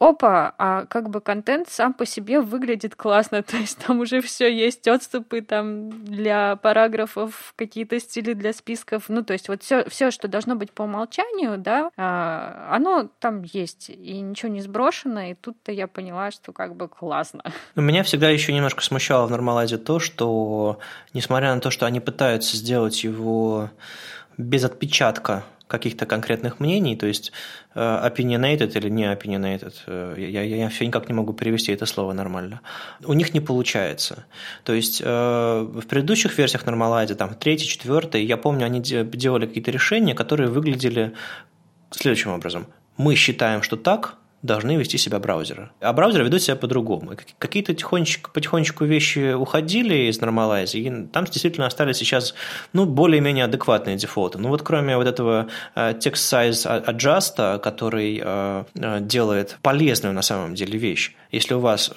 опа, а как бы контент сам по себе выглядит классно, то есть там уже все есть, отступы там для параграфов, какие-то стили для списков, ну то есть вот все, все, что должно быть по умолчанию, да, а, оно там есть, и ничего не сброшено, и тут-то я поняла, что как бы классно. Меня всегда еще немножко смущало в Нормалайзе то, что, несмотря на то, что они пытаются сделать его без отпечатка каких-то конкретных мнений, то есть э, opinionated или не opinionated, э, я, я, я все никак не могу перевести это слово нормально, у них не получается. То есть э, в предыдущих версиях Normalize, там, третьей, четвертой, я помню, они делали какие-то решения, которые выглядели следующим образом. Мы считаем, что так, должны вести себя браузеры. А браузеры ведут себя по-другому. Какие-то тихонечко, потихонечку вещи уходили из Normalize, и там действительно остались сейчас ну, более-менее адекватные дефолты. Ну вот кроме вот этого э, text size adjust, который э, э, делает полезную на самом деле вещь. Если у вас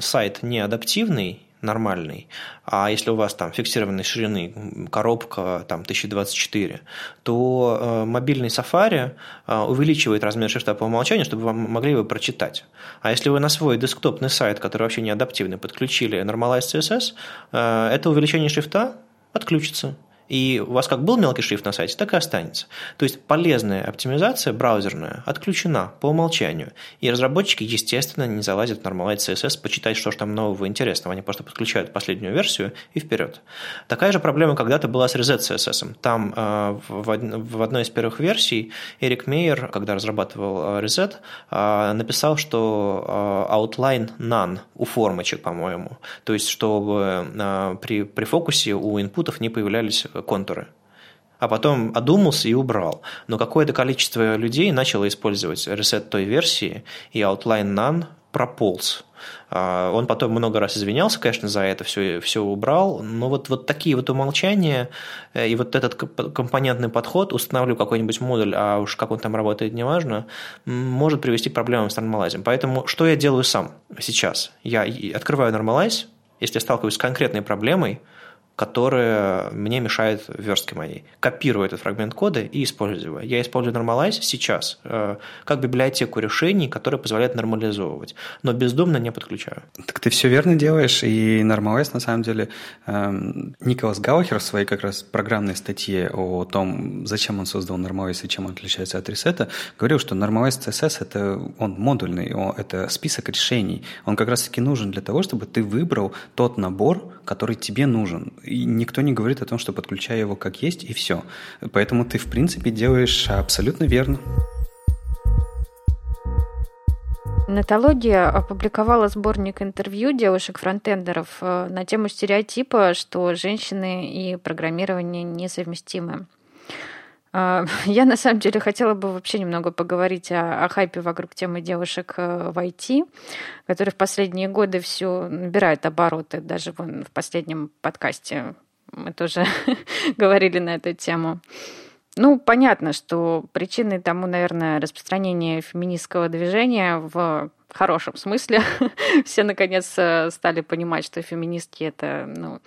сайт не адаптивный, нормальный, а если у вас там фиксированной ширины коробка там 1024, то э, мобильный Safari э, увеличивает размер шрифта по умолчанию, чтобы вы могли его прочитать. А если вы на свой десктопный сайт, который вообще не адаптивный, подключили Normalized CSS, э, это увеличение шрифта отключится и у вас как был мелкий шрифт на сайте, так и останется. То есть полезная оптимизация браузерная отключена по умолчанию. И разработчики, естественно, не залазят в Normalize CSS почитать, что же там нового интересного. Они просто подключают последнюю версию и вперед. Такая же проблема когда-то была с Reset CSS. Там э, в одной из первых версий Эрик Мейер, когда разрабатывал э, Reset, э, написал, что outline none у формочек, по-моему. То есть, чтобы при, при фокусе у инпутов не появлялись контуры. А потом одумался и убрал. Но какое-то количество людей начало использовать ресет той версии, и Outline None прополз. А, он потом много раз извинялся, конечно, за это, все, все убрал, но вот, вот такие вот умолчания э, и вот этот компонентный подход, устанавливаю какой-нибудь модуль, а уж как он там работает, неважно, может привести к проблемам с нормалайзом. Поэтому что я делаю сам сейчас? Я открываю нормалайз, если я сталкиваюсь с конкретной проблемой, которая мне мешает в верстке моей. Копирую этот фрагмент кода и использую его. Я использую Normalize сейчас э, как библиотеку решений, которая позволяет нормализовывать, но бездумно не подключаю. Так ты все верно делаешь, и Normalize на самом деле эм, Николас Гаухер в своей как раз программной статье о том, зачем он создал Normalize и чем он отличается от ресета, говорил, что Normalize CSS это он модульный, он, это список решений. Он как раз таки нужен для того, чтобы ты выбрал тот набор, который тебе нужен и никто не говорит о том, что подключай его как есть, и все. Поэтому ты, в принципе, делаешь абсолютно верно. Натология опубликовала сборник интервью девушек-фронтендеров э, на тему стереотипа, что женщины и программирование несовместимы. А, я на самом деле хотела бы вообще немного поговорить о, о хайпе вокруг темы девушек э, в IT, который в последние годы все набирает обороты. Даже вон в последнем подкасте мы тоже говорили на эту тему. Ну, понятно, что причиной тому, наверное, распространение феминистского движения в хорошем смысле. Все, наконец, э, стали понимать, что феминистки — это ну,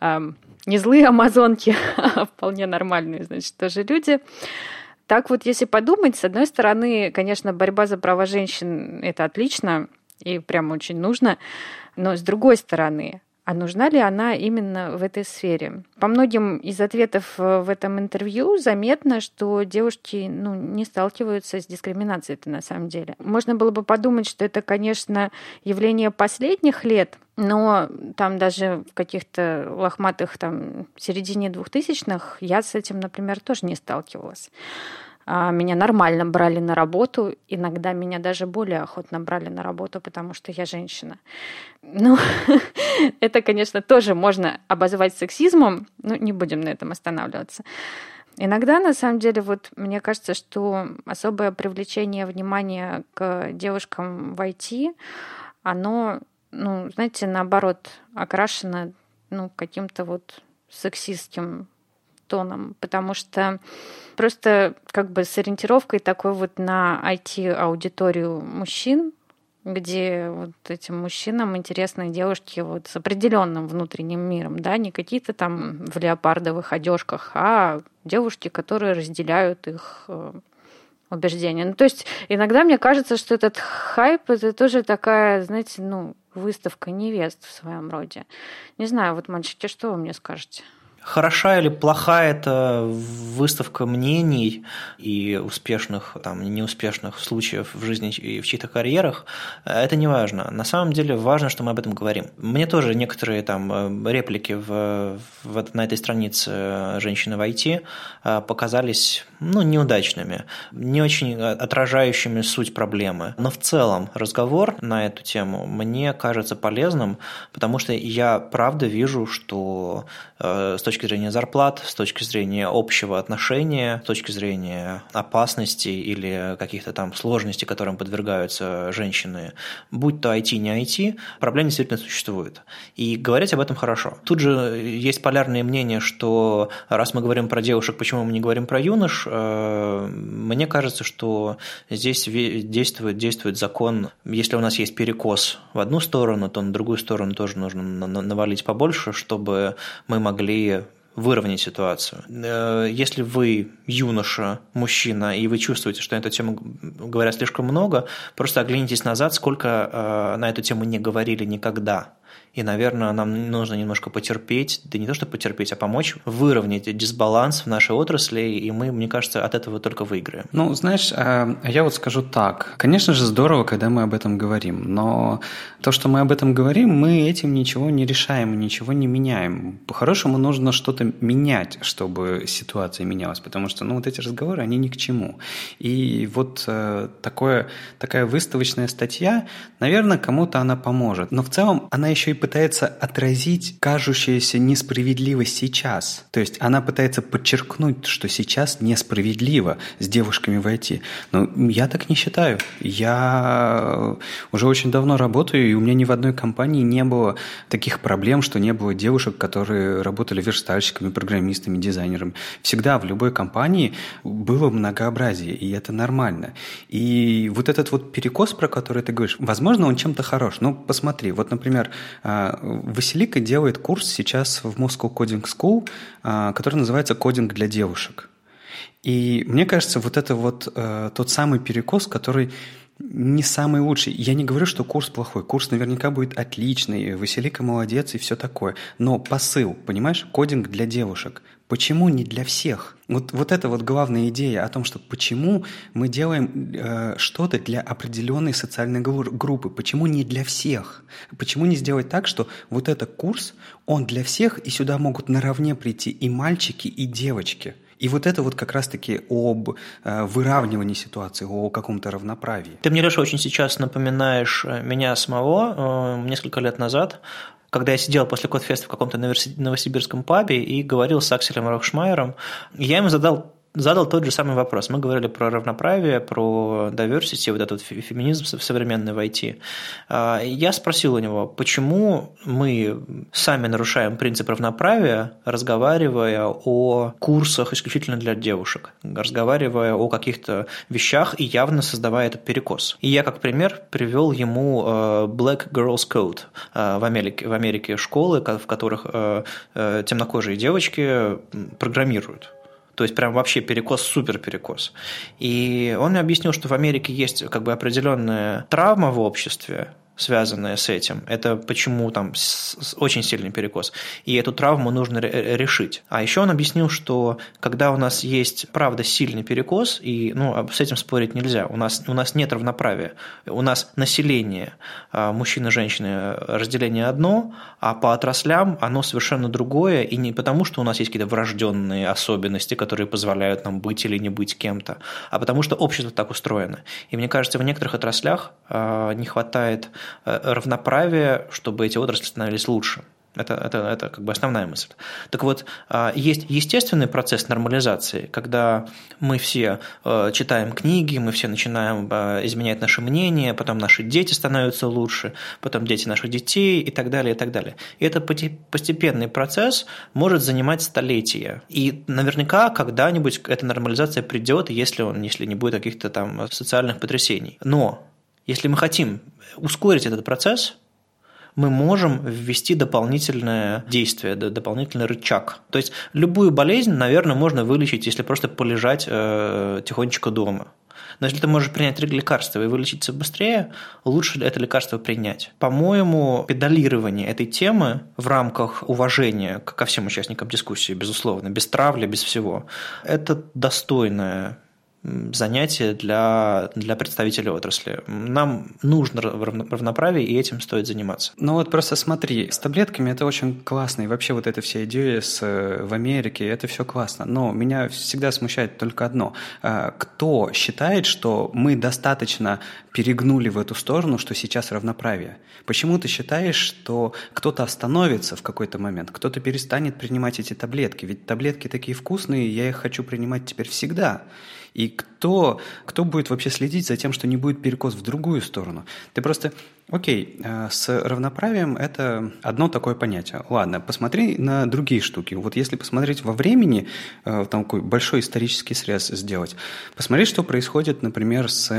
не злые амазонки, а вполне нормальные, значит, тоже люди. Так вот, если подумать, с одной стороны, конечно, борьба за права женщин – это отлично и прям очень нужно, но с другой стороны, а нужна ли она именно в этой сфере? По многим из ответов э, в этом интервью заметно, что девушки ну, не сталкиваются с дискриминацией это на самом деле. Можно было бы подумать, что это, конечно, явление последних лет, но там даже в каких-то лохматых там середине двухтысячных я с этим, например, тоже не сталкивалась. А, меня нормально брали на работу, иногда меня даже более охотно брали на работу, потому что я женщина. Ну, это, конечно, тоже можно обозвать сексизмом, но не будем на этом останавливаться. Иногда, на самом деле, вот мне кажется, что особое привлечение внимания к девушкам в IT, оно, ну, знаете, наоборот, окрашено ну, каким-то вот сексистским тоном, потому что просто как бы с ориентировкой такой вот на IT-аудиторию мужчин, где вот этим мужчинам интересны девушки вот с определенным внутренним миром, да, не какие-то там в леопардовых одежках, а девушки, которые разделяют их э, убеждения. Ну, то есть иногда мне кажется, что этот хайп это тоже такая, знаете, ну, выставка невест в своем роде. Не знаю, вот мальчики, что вы мне скажете? Хороша или плоха это выставка мнений и успешных, там, неуспешных случаев в жизни и в чьих-то карьерах, это не важно. На самом деле важно, что мы об этом говорим. Мне тоже некоторые там реплики в, в, на этой странице «Женщины в IT» показались ну, неудачными, не очень отражающими суть проблемы. Но в целом разговор на эту тему мне кажется полезным, потому что я правда вижу, что э, с точки зрения зарплат, с точки зрения общего отношения, с точки зрения опасности или каких-то там сложностей, которым подвергаются женщины, будь то IT, не IT, проблема действительно существует. И говорить об этом хорошо. Тут же есть полярные мнения, что раз мы говорим про девушек, почему мы не говорим про юнош? Э, мне кажется, что здесь действует, действует закон, если у нас есть перекос в одну сторону, то на другую сторону тоже нужно навалить побольше, чтобы мы могли выровнять ситуацию. Э, если вы юноша, мужчина, и вы чувствуете, что на эту тему говорят слишком много, просто оглянитесь назад, сколько э, на эту тему не говорили никогда и, наверное, нам нужно немножко потерпеть, да не то, что потерпеть, а помочь выровнять дисбаланс в нашей отрасли, и мы, мне кажется, от этого только выиграем. Ну, знаешь, а, я вот скажу так. Конечно же, здорово, когда мы об этом говорим, но то, что мы об этом говорим, мы этим ничего не решаем, ничего не меняем. По-хорошему нужно что-то менять, чтобы ситуация менялась, потому что, ну, вот эти разговоры, они ни к чему. И вот э, такое, такая выставочная статья, наверное, кому-то она поможет, но в целом она еще и пытается отразить кажущуюся несправедливость сейчас. То есть она пытается подчеркнуть, что сейчас несправедливо с девушками войти. Но я так не считаю. Я уже очень давно работаю, и у меня ни в одной компании не было таких проблем, что не было девушек, которые работали верстальщиками, программистами, дизайнерами. Всегда в любой компании было многообразие, и это нормально. И вот этот вот перекос, про который ты говоришь, возможно, он чем-то хорош. Ну, посмотри, вот, например, а, Василика делает курс сейчас в Moscow Coding School, а, который называется «Кодинг для девушек». И мне кажется, вот это вот э, тот самый перекос, который не самый лучший. Я не говорю, что курс плохой. Курс наверняка будет отличный, Василика молодец и все такое. Но посыл, понимаешь, кодинг для девушек. Почему не для всех? Вот, вот это вот главная идея о том, что почему мы делаем э, что-то для определенной социальной группы, почему не для всех? Почему не сделать так, что вот этот курс, он для всех, и сюда могут наравне прийти и мальчики, и девочки – и вот это вот как раз-таки об э, выравнивании ситуации, о каком-то равноправии. Ты мне, Леша, очень сейчас напоминаешь э, меня самого э, несколько лет назад, когда я сидел после Кодфеста в каком-то новосибирском пабе и говорил с Акселем Рохшмайером, я ему задал задал тот же самый вопрос. Мы говорили про равноправие, про diversity, вот этот феминизм современный в IT. А, я спросил у него, почему мы сами нарушаем принцип равноправия, разговаривая о курсах исключительно для девушек, разговаривая о каких-то вещах и явно создавая этот перекос. И я как пример привел ему а, Black Girls Code а, в Америке, в Америке школы, в которых темнокожие девочки программируют. То есть прям вообще перекос, супер перекос. И он мне объяснил, что в Америке есть как бы определенная травма в обществе, связанная с этим. Это почему там очень сильный перекос. И эту травму нужно решить. А еще он объяснил, что когда у нас есть, правда, сильный перекос, и ну, с этим спорить нельзя, у нас, у нас нет равноправия. У нас население, а, мужчины женщины, разделение одно, а по отраслям оно совершенно другое, и не потому, что у нас есть какие-то врожденные особенности, которые позволяют нам быть или не быть кем-то, а потому что общество так устроено. И мне кажется, в некоторых отраслях а, не хватает Э, равноправия, чтобы эти отрасли становились лучше. Это, это, это как бы основная мысль. Так вот, а, есть естественный процесс нормализации, когда мы все э, читаем книги, мы все начинаем э, изменять наше мнение, потом наши дети становятся лучше, потом дети наших детей и так далее, и так далее. И это постепенный процесс может занимать столетия. И наверняка когда-нибудь эта нормализация придет, если, он, если не будет каких-то там социальных потрясений. Но если мы хотим ускорить этот процесс, мы можем ввести дополнительное действие, дополнительный рычаг. То есть любую болезнь, наверное, можно вылечить, если просто полежать э, тихонечко дома. Но если ты можешь принять лекарство и вылечиться быстрее, лучше это лекарство принять. По-моему, педалирование этой темы в рамках уважения ко всем участникам дискуссии, безусловно, без травли, без всего, это достойное занятие для, для представителей отрасли. Нам нужно равноправие, и этим стоит заниматься. Ну вот просто смотри, с таблетками это очень классно, и вообще вот эта вся идея с, в Америке, это все классно. Но меня всегда смущает только одно. А, кто считает, что мы достаточно перегнули в эту сторону, что сейчас равноправие? Почему ты считаешь, что кто-то остановится в какой-то момент, кто-то перестанет принимать эти таблетки? Ведь таблетки такие вкусные, я их хочу принимать теперь всегда. И кто, кто будет вообще следить за тем, что не будет перекос в другую сторону? Ты просто, окей, э, с равноправием это одно такое понятие. Ладно, посмотри на другие штуки. Вот если посмотреть во времени, э, там такой большой исторический срез сделать, посмотри, что происходит, например, с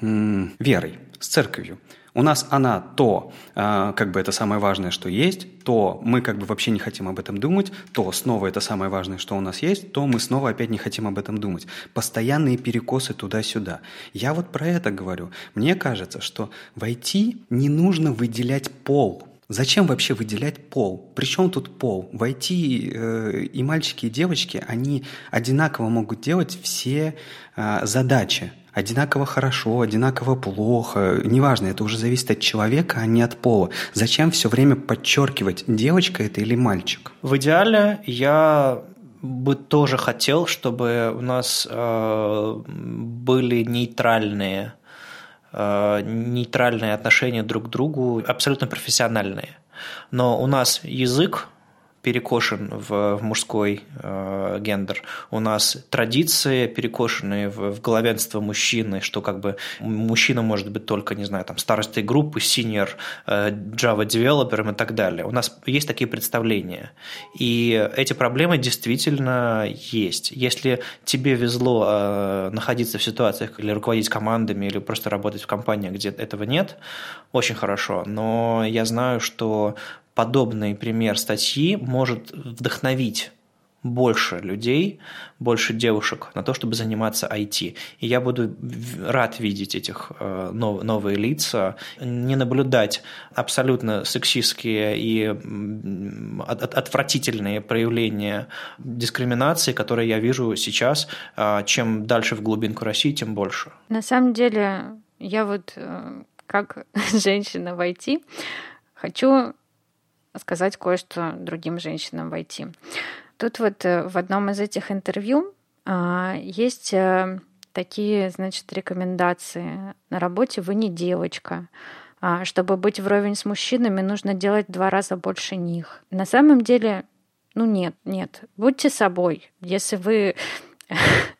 верой, с церковью. У нас она то, а, как бы это самое важное, что есть, то мы как бы вообще не хотим об этом думать, то снова это самое важное, что у нас есть, то мы снова опять не хотим об этом думать. Постоянные перекосы туда-сюда. Я вот про это говорю. Мне кажется, что в IT не нужно выделять пол. Зачем вообще выделять пол? Причем тут пол? В IT э, и мальчики, и девочки, они одинаково могут делать все э, задачи одинаково хорошо, одинаково плохо, неважно, это уже зависит от человека, а не от пола. Зачем все время подчеркивать, девочка это или мальчик? В идеале я бы тоже хотел, чтобы у нас э, были нейтральные, э, нейтральные отношения друг к другу, абсолютно профессиональные. Но у нас язык перекошен в, в мужской э, гендер. У нас традиции перекошенные в, в главенство мужчины, что как бы мужчина может быть только, не знаю, там, старостой группы, senior э, Java девелопером и так далее. У нас есть такие представления. И эти проблемы действительно есть. Если тебе везло э, находиться в ситуациях или руководить командами, или просто работать в компаниях, где этого нет, очень хорошо. Но я знаю, что подобный пример статьи может вдохновить больше людей, больше девушек на то, чтобы заниматься IT. И я буду рад видеть этих э, новые лица, не наблюдать абсолютно сексистские и отвратительные проявления дискриминации, которые я вижу сейчас. Э, чем дальше в глубинку России, тем больше. На самом деле, я вот э, как женщина в IT хочу сказать кое-что другим женщинам войти. Тут вот э, в одном из этих интервью а, есть э, такие, значит, рекомендации. На работе вы не девочка. А, чтобы быть вровень с мужчинами, нужно делать в два раза больше них. На самом деле, ну нет, нет. Будьте собой. Если вы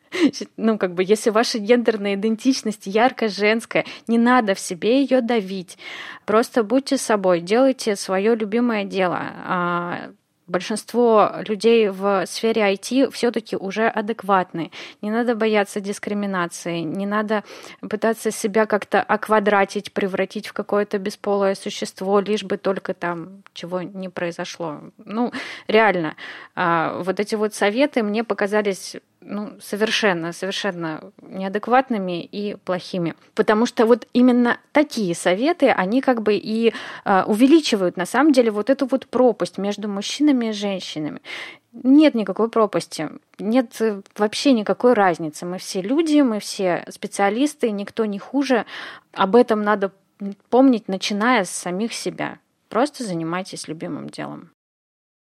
ну, как бы, если ваша гендерная идентичность ярко женская, не надо в себе ее давить. Просто будьте собой, делайте свое любимое дело. А, большинство людей в сфере IT все-таки уже адекватны. Не надо бояться дискриминации, не надо пытаться себя как-то оквадратить, превратить в какое-то бесполое существо, лишь бы только там чего не произошло. Ну, реально, а, вот эти вот советы мне показались ну, совершенно, совершенно неадекватными и плохими. Потому что вот именно такие советы, они как бы и э, увеличивают на самом деле вот эту вот пропасть между мужчинами и женщинами. Нет никакой пропасти, нет вообще никакой разницы. Мы все люди, мы все специалисты, никто не хуже. Об этом надо помнить, начиная с самих себя. Просто занимайтесь любимым делом.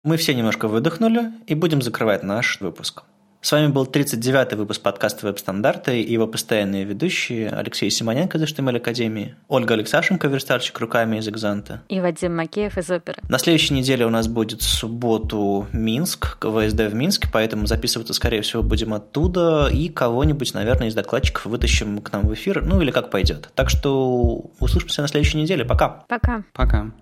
Мы все немножко выдохнули и будем закрывать наш выпуск. С вами был 39-й выпуск подкаста «Веб-стандарты» и его постоянные ведущие Алексей Симоненко из HTML Академии, Ольга Алексашенко, верстальщик руками из Экзанта. И Вадим Макеев из Оперы. На следующей неделе у нас будет в субботу Минск, ВСД в Минске, поэтому записываться, скорее всего, будем оттуда, и кого-нибудь, наверное, из докладчиков вытащим к нам в эфир, ну или как пойдет. Так что услышимся на следующей неделе. Пока. Пока. Пока.